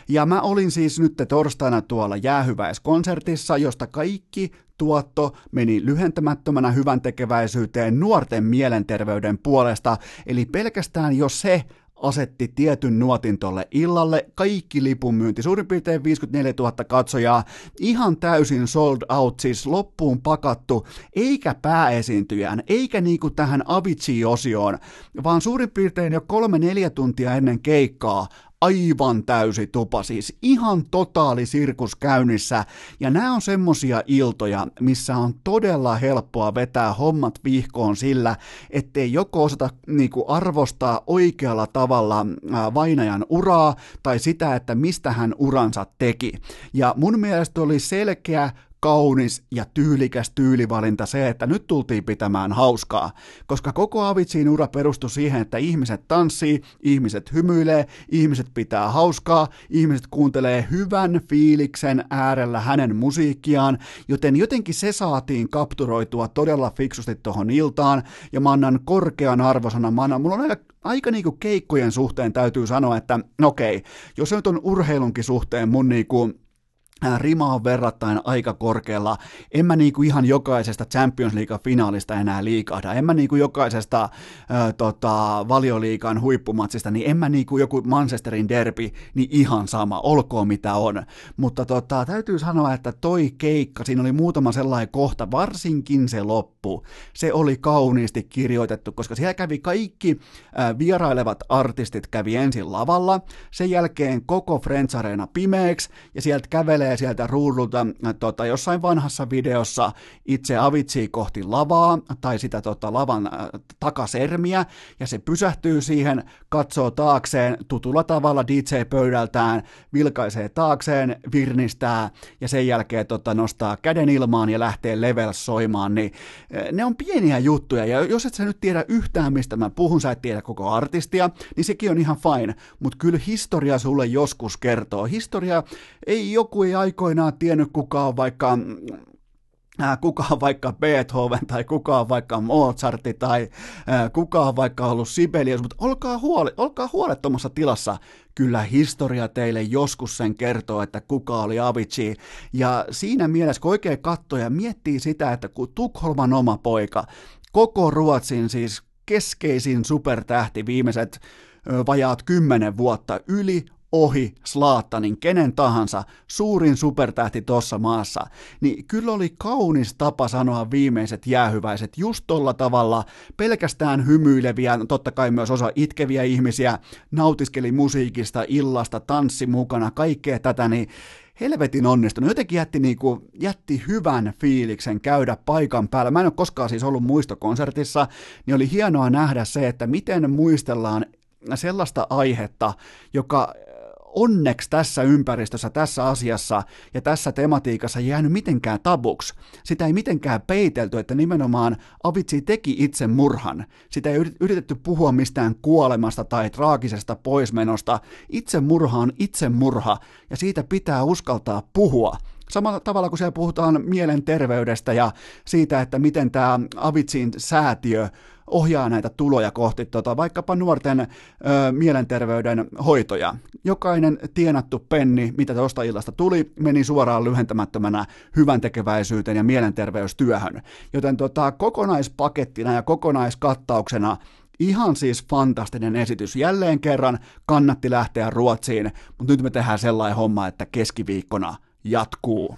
Ja mä olin siis nyt torstaina tuolla jäähyväiskonsertissa, josta kaikki tuotto meni lyhentämättömänä hyvän tekeväisyyteen nuorten mielenterveyden puolesta, eli pelkästään jos se asetti tietyn nuotin tolle illalle, kaikki lipunmyynti, suurin piirtein 54 000 katsojaa, ihan täysin sold out, siis loppuun pakattu, eikä pääesiintyjään, eikä niinku tähän Avicii-osioon, vaan suurin piirtein jo kolme-neljä tuntia ennen keikkaa aivan täysi tupa, siis ihan totaali sirkus käynnissä. Ja nämä on semmosia iltoja, missä on todella helppoa vetää hommat vihkoon sillä, ettei joko osata niinku arvostaa oikealla tavalla vainajan uraa tai sitä, että mistä hän uransa teki. Ja mun mielestä oli selkeä kaunis ja tyylikäs tyylivalinta se, että nyt tultiin pitämään hauskaa, koska koko Avitsiin ura perustui siihen, että ihmiset tanssii, ihmiset hymyilee, ihmiset pitää hauskaa, ihmiset kuuntelee hyvän fiiliksen äärellä hänen musiikkiaan, joten jotenkin se saatiin kapturoitua todella fiksusti tuohon iltaan, ja mä annan korkean arvosanan, mä annan, mulla on aika aika niinku keikkojen suhteen täytyy sanoa, että okei, jos se nyt on urheilunkin suhteen mun niinku rima on verrattain aika korkealla. En mä niinku ihan jokaisesta Champions League-finaalista enää liikahda. En mä niinku jokaisesta äh, tota, valioliikan huippumatsista, niin en mä niinku joku Manchesterin derby, niin ihan sama, olkoon mitä on. Mutta tota, täytyy sanoa, että toi keikka, siinä oli muutama sellainen kohta, varsinkin se loppu, se oli kauniisti kirjoitettu, koska siellä kävi kaikki äh, vierailevat artistit kävi ensin lavalla, sen jälkeen koko Friends Arena pimeäksi, ja sieltä kävelee näkee sieltä ruudulta tota, jossain vanhassa videossa itse Avitsi kohti lavaa tai sitä tota, lavan äh, takasermiä ja se pysähtyy siihen, katsoo taakseen tutulla tavalla DJ-pöydältään, vilkaisee taakseen, virnistää ja sen jälkeen tota, nostaa käden ilmaan ja lähtee level soimaan, niin äh, ne on pieniä juttuja ja jos et sä nyt tiedä yhtään mistä mä puhun, sä et tiedä koko artistia, niin sekin on ihan fine, mutta kyllä historia sulle joskus kertoo. Historia ei joku ei aikoinaan tiennyt kukaan vaikka äh, kuka on vaikka Beethoven tai kuka on vaikka Mozartti tai äh, kuka on vaikka ollut Sibelius, mutta olkaa, huole, olkaa huolettomassa tilassa. Kyllä historia teille joskus sen kertoo, että kuka oli Avicii. Ja siinä mielessä, kun oikein katsoo miettii sitä, että kun Tukholman oma poika, koko Ruotsin siis keskeisin supertähti viimeiset vajaat kymmenen vuotta, yli ohi Slaattanin, kenen tahansa, suurin supertähti tuossa maassa, niin kyllä oli kaunis tapa sanoa viimeiset jäähyväiset just tolla tavalla, pelkästään hymyileviä, totta kai myös osa itkeviä ihmisiä, nautiskeli musiikista, illasta, tanssi mukana, kaikkea tätä, niin helvetin onnistunut. Jotenkin jätti, niinku, jätti hyvän fiiliksen käydä paikan päällä. Mä en ole koskaan siis ollut muistokonsertissa, niin oli hienoa nähdä se, että miten muistellaan sellaista aihetta, joka onneksi tässä ympäristössä, tässä asiassa ja tässä tematiikassa jäänyt mitenkään tabuksi. Sitä ei mitenkään peitelty, että nimenomaan Avitsi teki itse murhan. Sitä ei yritetty puhua mistään kuolemasta tai traagisesta poismenosta. Itse murha on itse murha ja siitä pitää uskaltaa puhua. Samalla tavalla kuin siellä puhutaan mielenterveydestä ja siitä, että miten tämä Avitsin säätiö ohjaa näitä tuloja kohti tota, vaikkapa nuorten ö, mielenterveyden hoitoja. Jokainen tienattu penni, mitä tuosta illasta tuli, meni suoraan lyhentämättömänä hyvän tekeväisyyteen ja mielenterveystyöhön. Joten tota, kokonaispakettina ja kokonaiskattauksena Ihan siis fantastinen esitys. Jälleen kerran kannatti lähteä Ruotsiin, mutta nyt me tehdään sellainen homma, että keskiviikkona jatkuu.